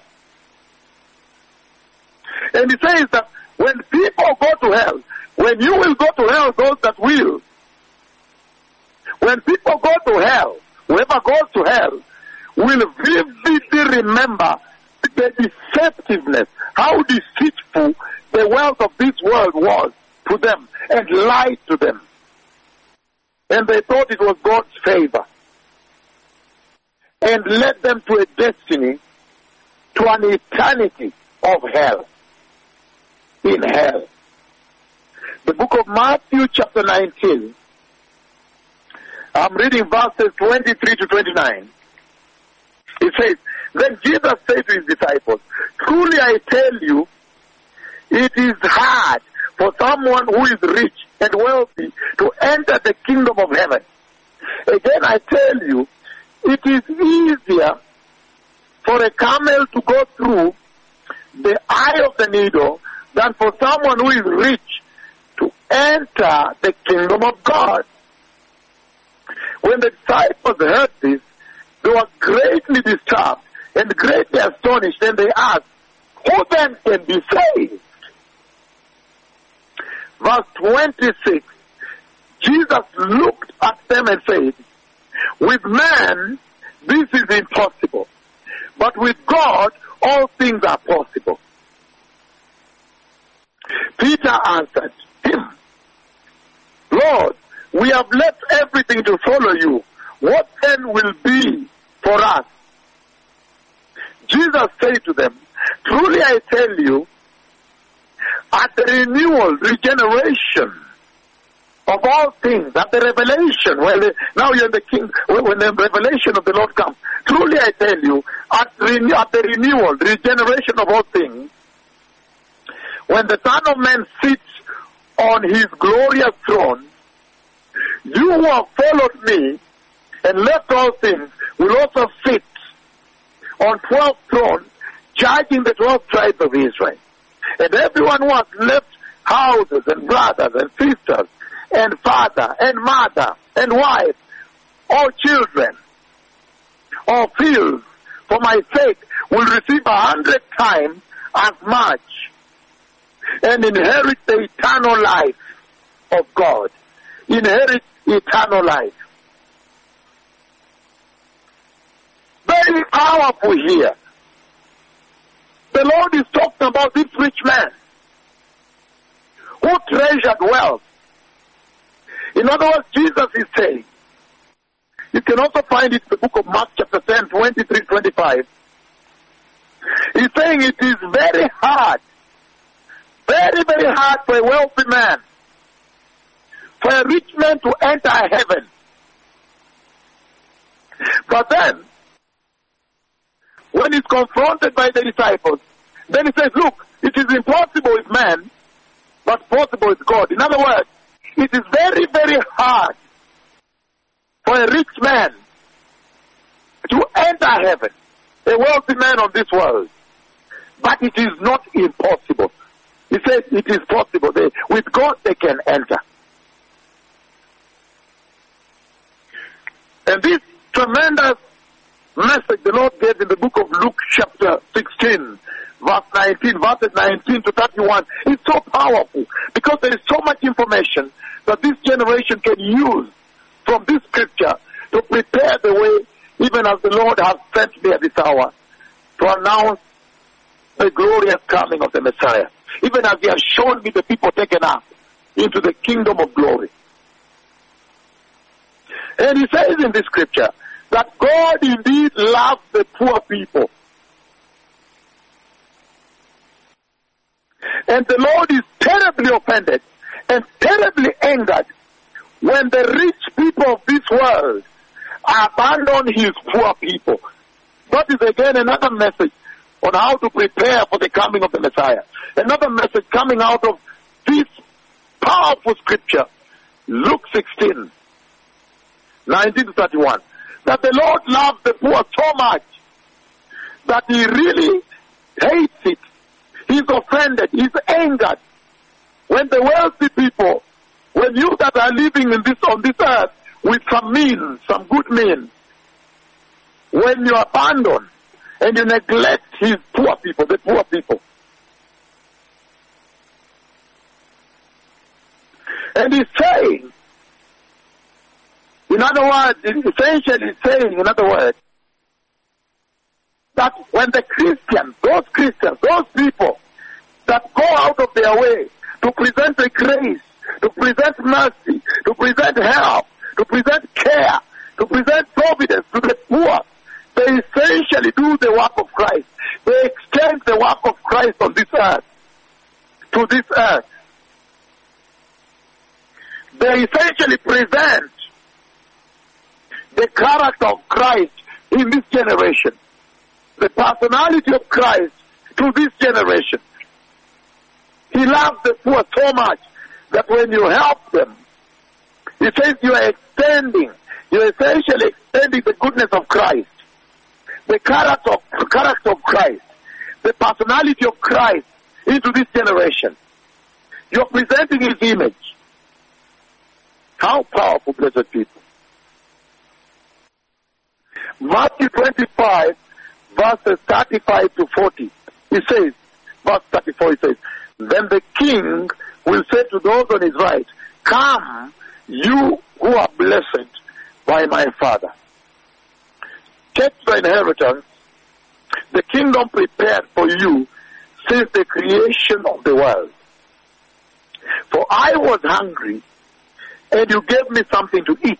And he says that when people go to hell, when you will go to hell, those that will, when people go to hell, whoever goes to hell will vividly remember the deceptiveness, how deceitful the wealth of this world was to them and lied to them. And they thought it was God's favor. And led them to a destiny, to an eternity of hell. In hell. The book of Matthew chapter 19. I'm reading verses 23 to 29. It says, Then Jesus said to his disciples, Truly I tell you, it is hard for someone who is rich and wealthy to enter the kingdom of heaven. Again, I tell you, it is easier for a camel to go through the eye of the needle than for someone who is rich to enter the kingdom of God. When the disciples heard this, they were greatly disturbed and greatly astonished, and they asked, Who then can be saved? Verse 26 Jesus looked at them and said, With man, this is impossible, but with God, all things are possible. Peter answered him, Lord, we have left everything to follow you. What then will be for us? Jesus said to them, Truly I tell you, at the renewal, regeneration of all things, at the revelation, well, now you're the king, when the revelation of the Lord comes, truly I tell you, at, at the renewal, regeneration of all things, when the Son of Man sits on his glorious throne, you who have followed me and left all things will also sit on twelve thrones, judging the twelve tribes of Israel. And everyone who has left houses and brothers and sisters and father and mother and wife or children or fields for my sake will receive a hundred times as much and inherit the eternal life of God. Inherit eternal life. Very powerful here. The Lord is talking about this rich man who treasured wealth. In other words, Jesus is saying, you can also find it in the book of Mark chapter 10, 23, 25. He's saying it is very hard, very, very hard for a wealthy man, for a rich man to enter heaven. But then, when he's confronted by the disciples, then he says, look, it is impossible with man, but possible with God. In other words, it is very, very hard for a rich man to enter heaven, a wealthy man of this world. But it is not impossible. He says it is possible. They, with God they can enter. And this tremendous message the Lord gave in the book of Luke chapter 16, verse 19, verses 19 to 31 is so powerful because there is so much information that this generation can use from this scripture to prepare the way, even as the Lord has sent me at this hour, to announce the glorious coming of the Messiah. Even as He has shown me the people taken up into the kingdom of glory. And He says in this scripture that God indeed loves the poor people. And the Lord is terribly offended and terribly angered when the rich people of this world abandon his poor people. That is again another message on how to prepare for the coming of the Messiah. Another message coming out of this powerful scripture, Luke 16, 19 to 31, that the Lord loves the poor so much that he really hates it. He's offended, he's angered when the wealthy people, when you that are living in this on this earth with some means, some good means, when you abandon and you neglect his poor people, the poor people. And he's saying, in other words, essentially saying, in other words, that when the Christians, those Christians, those people that go out of their way to present the grace, to present mercy, to present help, to present care, to present providence to the poor, they essentially do the work of Christ. They extend the work of Christ on this earth, to this earth. They essentially present the character of Christ in this generation, the personality of Christ to this generation. He loves the poor so much that when you help them, he says you are extending, you're essentially extending the goodness of Christ, the character of, character of Christ, the personality of Christ into this generation. You're presenting his image. How powerful, blessed people. Matthew 25, verses 35 to 40. He says, verse 34, he says, Then the king will say to those on his right, Come, you who are blessed by my Father. Take the inheritance, the kingdom prepared for you since the creation of the world. For I was hungry, and you gave me something to eat.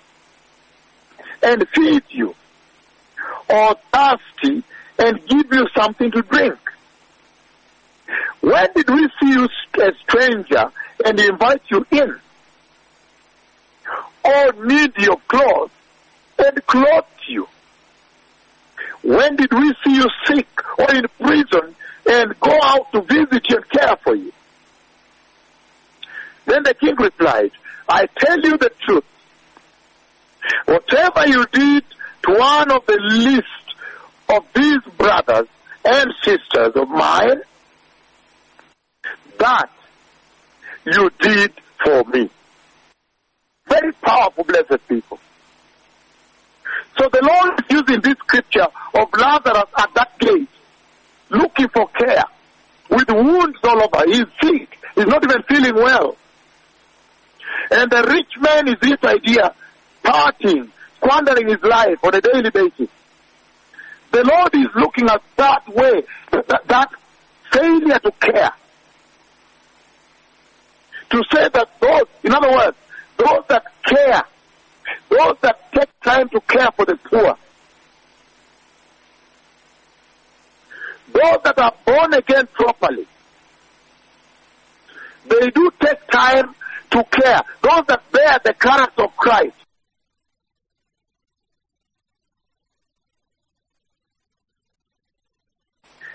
and feed you, or thirsty and give you something to drink? When did we see you a stranger and invite you in? Or need your clothes and clothe you? When did we see you sick or in prison and go out to visit you and care for you? Then the king replied, I tell you the truth. Whatever you did to one of the least of these brothers and sisters of mine that you did for me. Very powerful, blessed people. So the Lord is using this scripture of Lazarus at that gate, looking for care, with wounds all over. He's sick. He's not even feeling well. And the rich man is this idea, partying, squandering his life on a daily basis. The Lord is looking at that way, that, that failure to care. To say that those, in other words, those that care, those that take time to care for the poor, those that are born again properly, they do take time to care. Those that bear the character of Christ.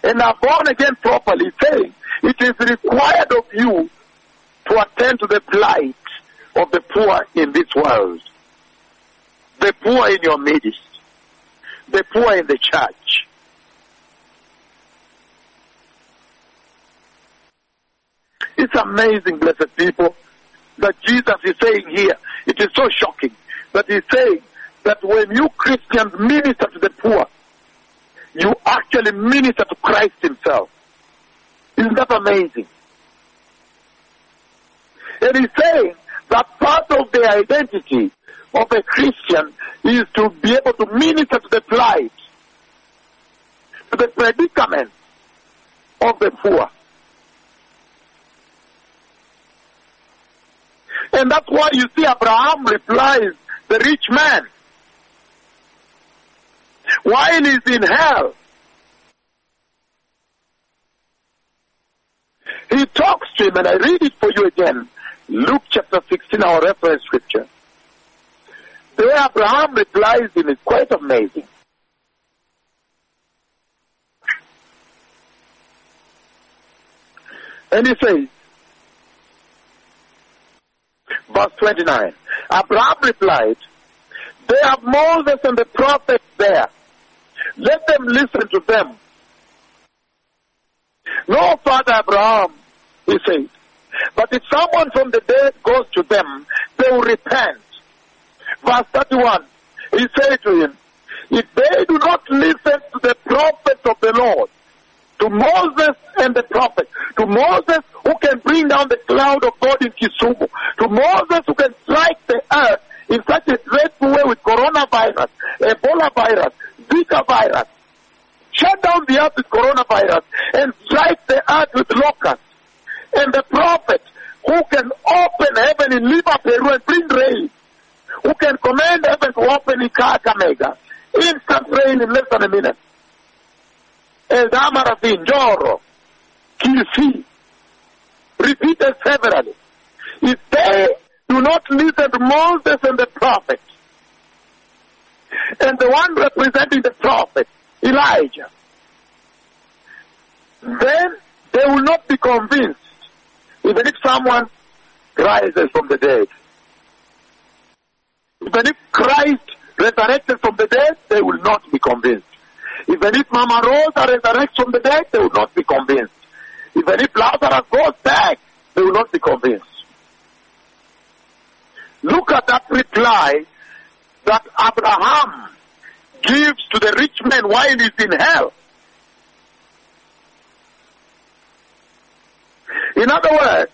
And are born again properly, saying it is required of you to attend to the plight of the poor in this world, the poor in your midst, the poor in the church. It's amazing, blessed people, that Jesus is saying here. It is so shocking that he's saying that when you Christians minister to the poor, you actually minister to Christ himself. Isn't that amazing? And he's saying that part of the identity of a Christian is to be able to minister to the plight, to the predicament of the poor. And that's why you see Abraham replies, the rich man, while he's in hell, he talks to him, and I read it for you again. Luke chapter 16, our reference scripture. The way Abraham replies him is quite amazing. And he says, verse 29, Abraham replied, They have Moses and the prophets there. Let them listen to them. No, Father Abraham, he said, but if someone from the dead goes to them, they will repent. Verse 31, he said to him, if they do not listen to the prophets of the Lord, to Moses and the prophets, to Moses who can bring down the cloud of God in Kisumu, to Moses who can strike the earth in such a dreadful way with coronavirus, Ebola virus, Zika virus, shut down the earth with coronavirus and strike the earth with locusts, and the prophet who can open heaven in Lima, Peru and bring rain, who can command heaven to open in Kakamega, instant rain in less than a minute. Eldamaravin, Njoro, Kilifi, repeated severally. If they do not listen to Moses and the prophets, and the one representing the prophet, Elijah, then they will not be convinced, even if someone rises from the dead. Even if Christ resurrected from the dead, they will not be convinced. Even if Mama Rosa resurrects from the dead, they will not be convinced. Even if Lazarus goes back, they will not be convinced. Look at that reply that Abraham gives to the rich man while he's in hell. In other words,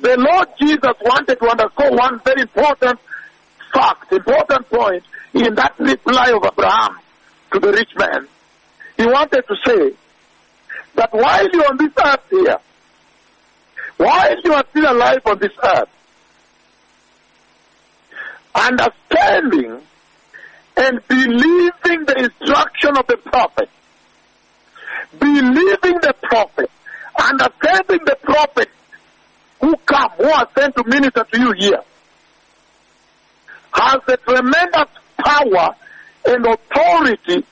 the Lord Jesus wanted to underscore one very important fact, important point in that reply of Abraham to the rich man. He wanted to say that while you're on this earth here, while you are still alive on this earth, understanding and believing the instruction of the prophet, believing the prophet, understanding the prophet who come, who are sent to minister to you here, has a tremendous power and authority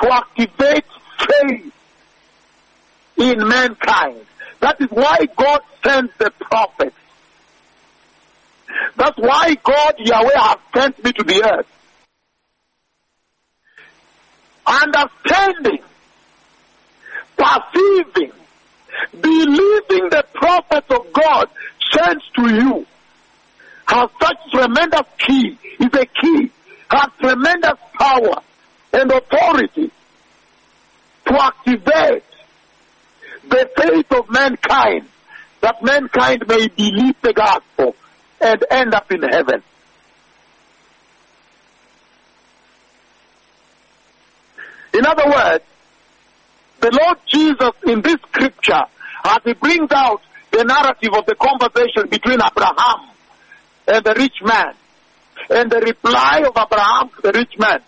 to activate faith in mankind. That is why God sends the prophets. That's why God, Yahweh, has sent me to the earth. understanding, perceiving, believing the prophets of God sent to you has such tremendous key, is a key, has tremendous power and authority to activate the faith of mankind, that mankind may believe the gospel and end up in heaven. In other words, the Lord Jesus in this scripture, as he brings out the narrative of the conversation between Abraham and the rich man, and the reply of Abraham to the rich man,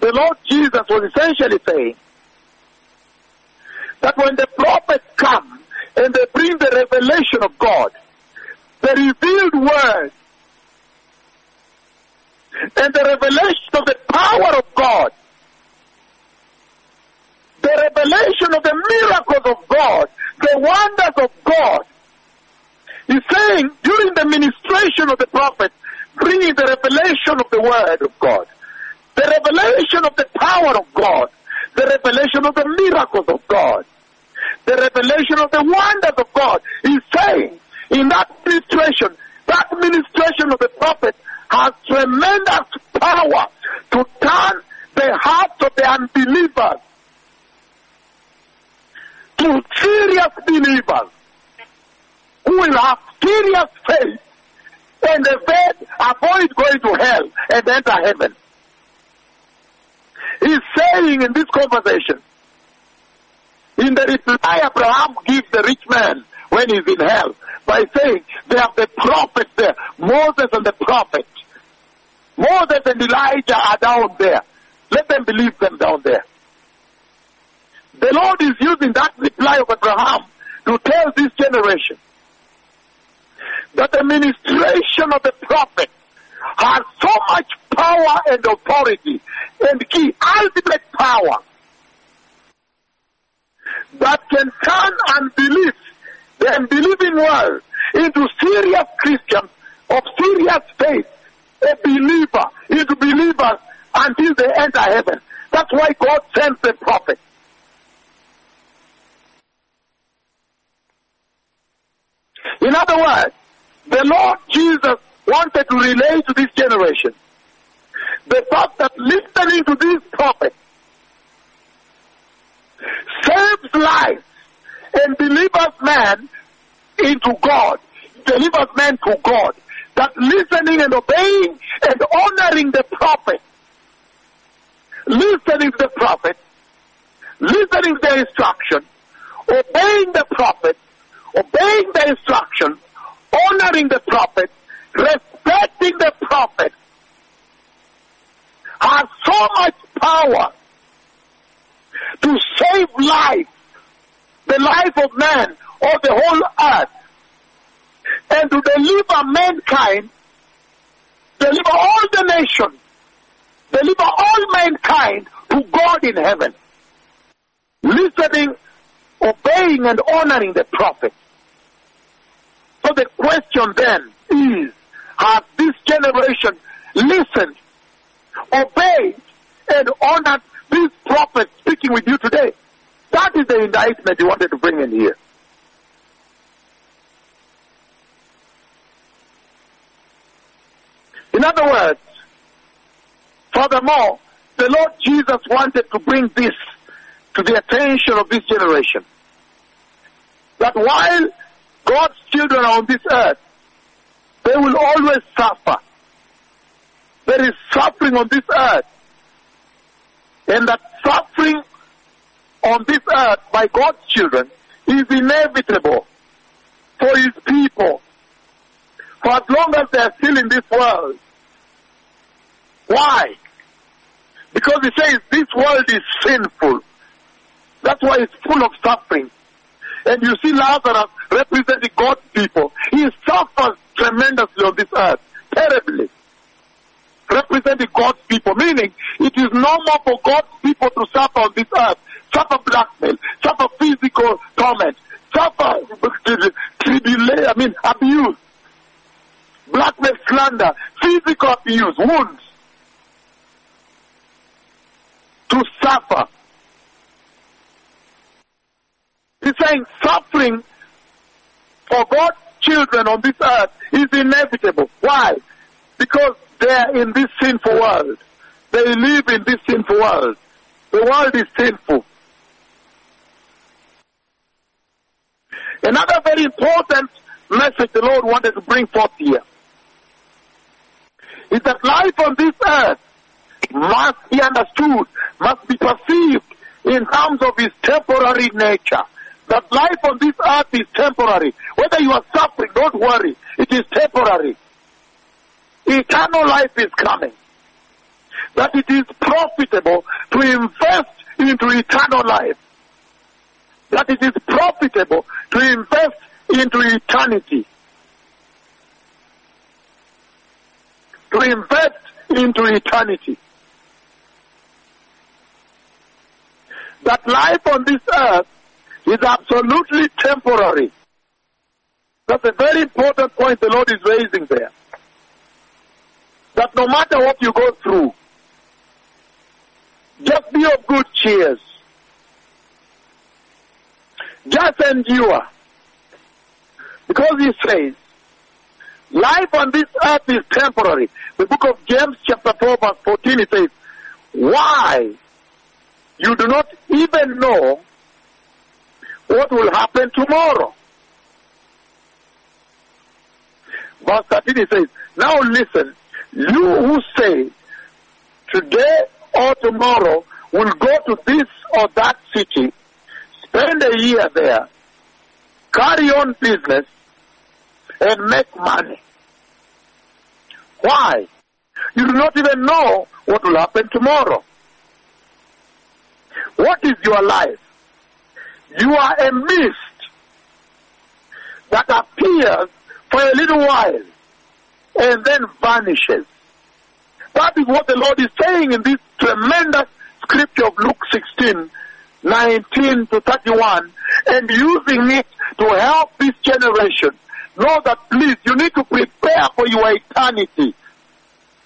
the Lord Jesus was essentially saying that when the prophets come and they bring the revelation of God, the revealed word, and the revelation of the power of God, the revelation of the miracles of God, the wonders of God. He's saying during the ministration of the prophet, bringing the revelation of the word of God, the revelation of the power of God, the revelation of the miracles of God, the revelation of the wonders of God. He's saying in that ministration, that ministration of the prophet has tremendous power to turn the hearts of the unbelievers to serious believers who will have serious faith and avoid, avoid going to hell and enter heaven. He's saying in this conversation, in the reply Abraham gives the rich man when he's in hell, by saying they have the prophets there, Moses and the prophets. Moses and Elijah are down there. Let them believe them down there. The Lord is using that reply of Abraham to tell this generation that the ministration of the prophet has so much power and authority and key ultimate power that can turn unbelief, the unbelieving world, into serious Christians of serious faith, a believer, into believers until they enter heaven. That's why God sends the prophet. In other words, the Lord Jesus wanted to relate to this generation the fact that listening to this prophet saves lives and delivers man into God, delivers man to God. That listening and obeying and honoring the prophet, listening to the prophet, listening to the instruction, obeying the prophet, obeying the instruction, honoring the prophet, respecting the prophet, has so much power to save life, the life of man or the whole earth, and to deliver mankind, deliver all the nations, deliver all mankind to God in heaven. Listening, obeying, and honoring the prophet. So the question then is, has this generation listened, obeyed, and honored these prophets speaking with you today? That is the indictment he wanted to bring in here. In other words, furthermore, the Lord Jesus wanted to bring this to the attention of this generation. That while God's children are on this earth, they will always suffer. There is suffering on this earth. And that suffering on this earth by God's children is inevitable for his people. For as long as they are still in this world. Why? Because he says this world is sinful. That's why it's full of suffering. And you see Lazarus representing God's people. He suffers tremendously on this earth, terribly. Representing God's people, meaning it is normal for God's people to suffer on this earth, suffer blackmail, suffer physical torment, suffer tribulation, I mean abuse, blackmail, slander, physical abuse, wounds. to suffer. He's saying suffering for God's children on this earth is inevitable. Why? Because they are in this sinful world. They live in this sinful world. The world is sinful. Another very important message the Lord wanted to bring forth here is that life on this earth must be understood, must be perceived in terms of its temporary nature. That life on this earth is temporary. Whether you are suffering, don't worry. It is temporary. Eternal life is coming. That it is profitable to invest into eternal life. That it is profitable to invest into eternity. To invest into eternity. That life on this earth is absolutely temporary. That's a very important point the Lord is raising there. That no matter what you go through, just be of good cheers. Just endure. Because he says, life on this earth is temporary. The book of James chapter 4 verse 14 it says, why you do not even know what will happen tomorrow. Verse 13 it says, now listen, you who say, today or tomorrow will go to this or that city, spend a year there, carry on business, and make money. Why? You do not even know what will happen tomorrow. What is your life? You are a mist that appears for a little while and then vanishes. That is what the Lord is saying in this tremendous scripture of Luke 16, 19 to 31, and using it to help this generation know that please, you need to prepare for your eternity.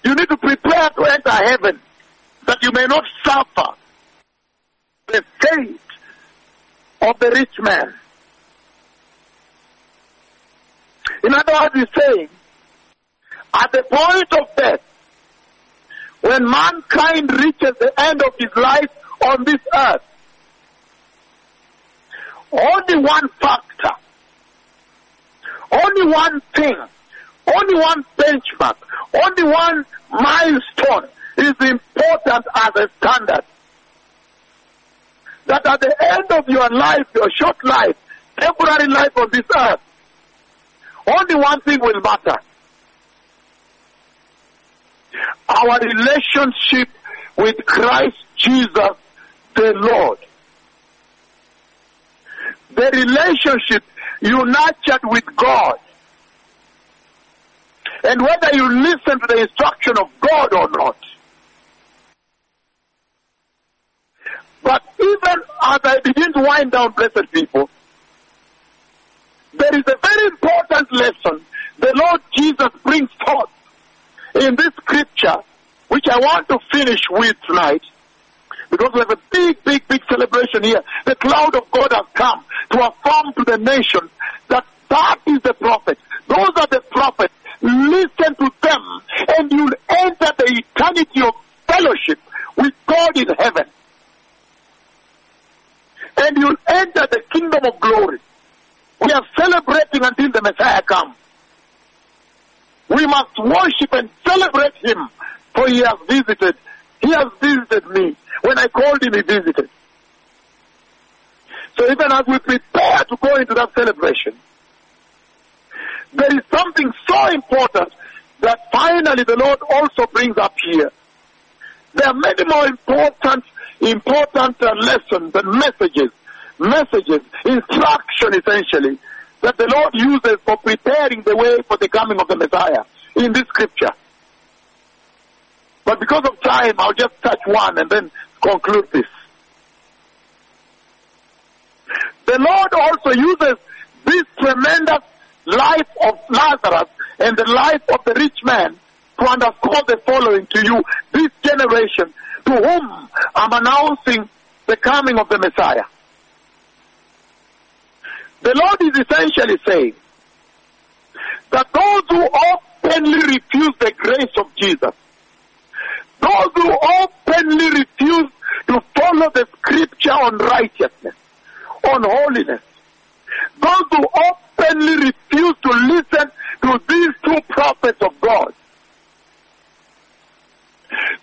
You need to prepare to enter heaven that you may not suffer the fate of the rich man. In other words, he's saying, at the point of death, when mankind reaches the end of his life on this earth, only one factor, only one thing, only one benchmark, only one milestone is important as a standard. That at the end of your life, your short life, temporary life on this earth, only one thing will matter. Our relationship with Christ Jesus the Lord. The relationship you nurtured with God. And whether you listen to the instruction of God or not. But even as I begin to wind down, blessed people, there is a very important lesson the Lord Jesus brings forth in this scripture, which I want to finish with tonight, because we have a big, big, big celebration here. The cloud of God has come to affirm to the nation that that is the prophet. Those are the prophets. Listen to them and you'll enter the eternity of fellowship with God in heaven. And you'll enter the kingdom of glory. We are celebrating until the Messiah comes. We must worship and celebrate him for he has visited. He has visited me. When I called him, he visited. So even as we prepare to go into that celebration, there is something so important that finally the Lord also brings up here. There are many more important, important uh, lessons and messages, messages, instruction essentially, that the Lord uses for preparing the way for the coming of the Messiah in this scripture. But because of time, I'll just touch one and then conclude this. The Lord also uses this tremendous life of Lazarus and the life of the rich man to underscore the following to you. This generation, to whom I'm announcing the coming of the Messiah. The Lord is essentially saying that those who openly refuse the grace of Jesus, those who openly refuse to follow the scripture on righteousness, on holiness, those who openly refuse to listen to these two prophets of God,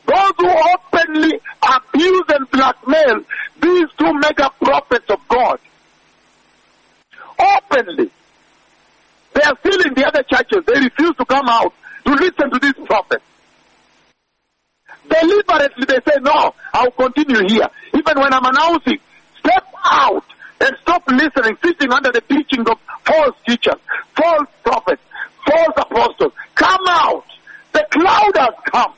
those who openly abuse and blackmail these two mega prophets of God, openly, they are still in the other churches. They refuse to come out to listen to these prophets. Deliberately they say, no, I'll continue here. Even when I'm announcing, step out and stop listening, sitting under the teaching of false teachers, false prophets, false apostles. Come out. The cloud has come.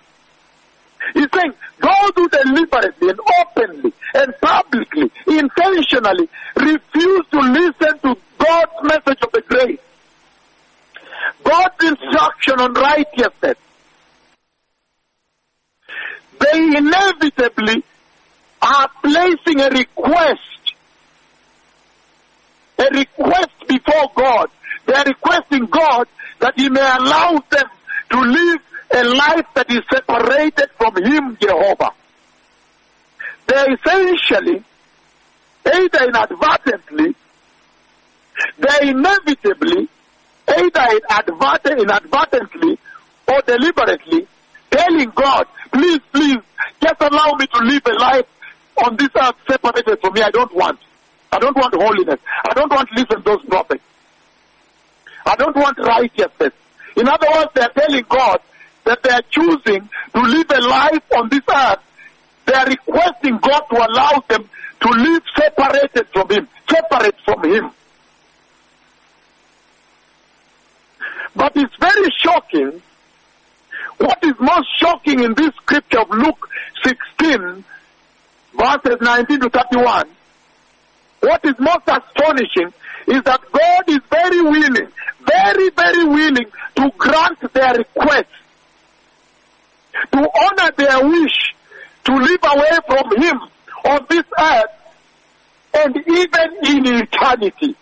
He's saying those who deliberately and openly and publicly, intentionally refuse to listen to God's message of the grace, God's instruction on righteousness, they inevitably are placing a request, a request before God. They are requesting God that He may allow them to live a life that is separated from Him, Jehovah. They essentially, either inadvertently, they inevitably, either inadvertently or deliberately, telling God, please, please, just allow me to live a life on this earth separated from me. I don't want. I don't want holiness. I don't want to listen to those prophets. I don't want righteousness. In other words, they are telling God that they are choosing to live a life on this earth. They are requesting God to allow them to live separated from Him, separate from Him. But it's very shocking. What is most shocking in this scripture of Luke 16, verses 19 to 31, what is most astonishing is that God is very willing, very, very willing to grant their request, to honor their wish, to live away from Him on this earth and even in eternity.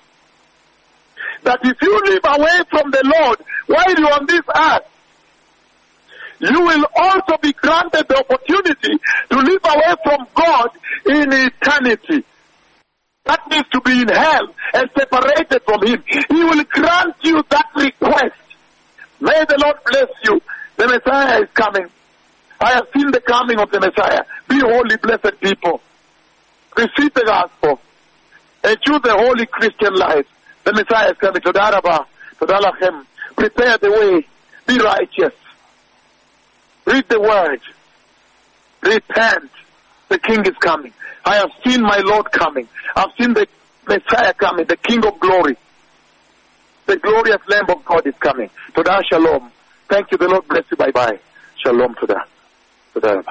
That if you live away from the Lord while you're on this earth, you will also be granted the opportunity to live away from God in eternity. That means to be in hell and separated from Him. He will grant you that request. May the Lord bless you. The Messiah is coming. I have seen the coming of the Messiah. Be holy, blessed people. Receive the gospel and choose the holy Christian life. The Messiah is coming. Prepare the way. Be righteous. Read the word. Repent. The King is coming. I have seen my Lord coming. I've seen the Messiah coming, the King of glory. The glorious Lamb of God is coming. Todah Shalom. Thank you. The Lord bless you. Bye bye. Shalom Todah. Todah.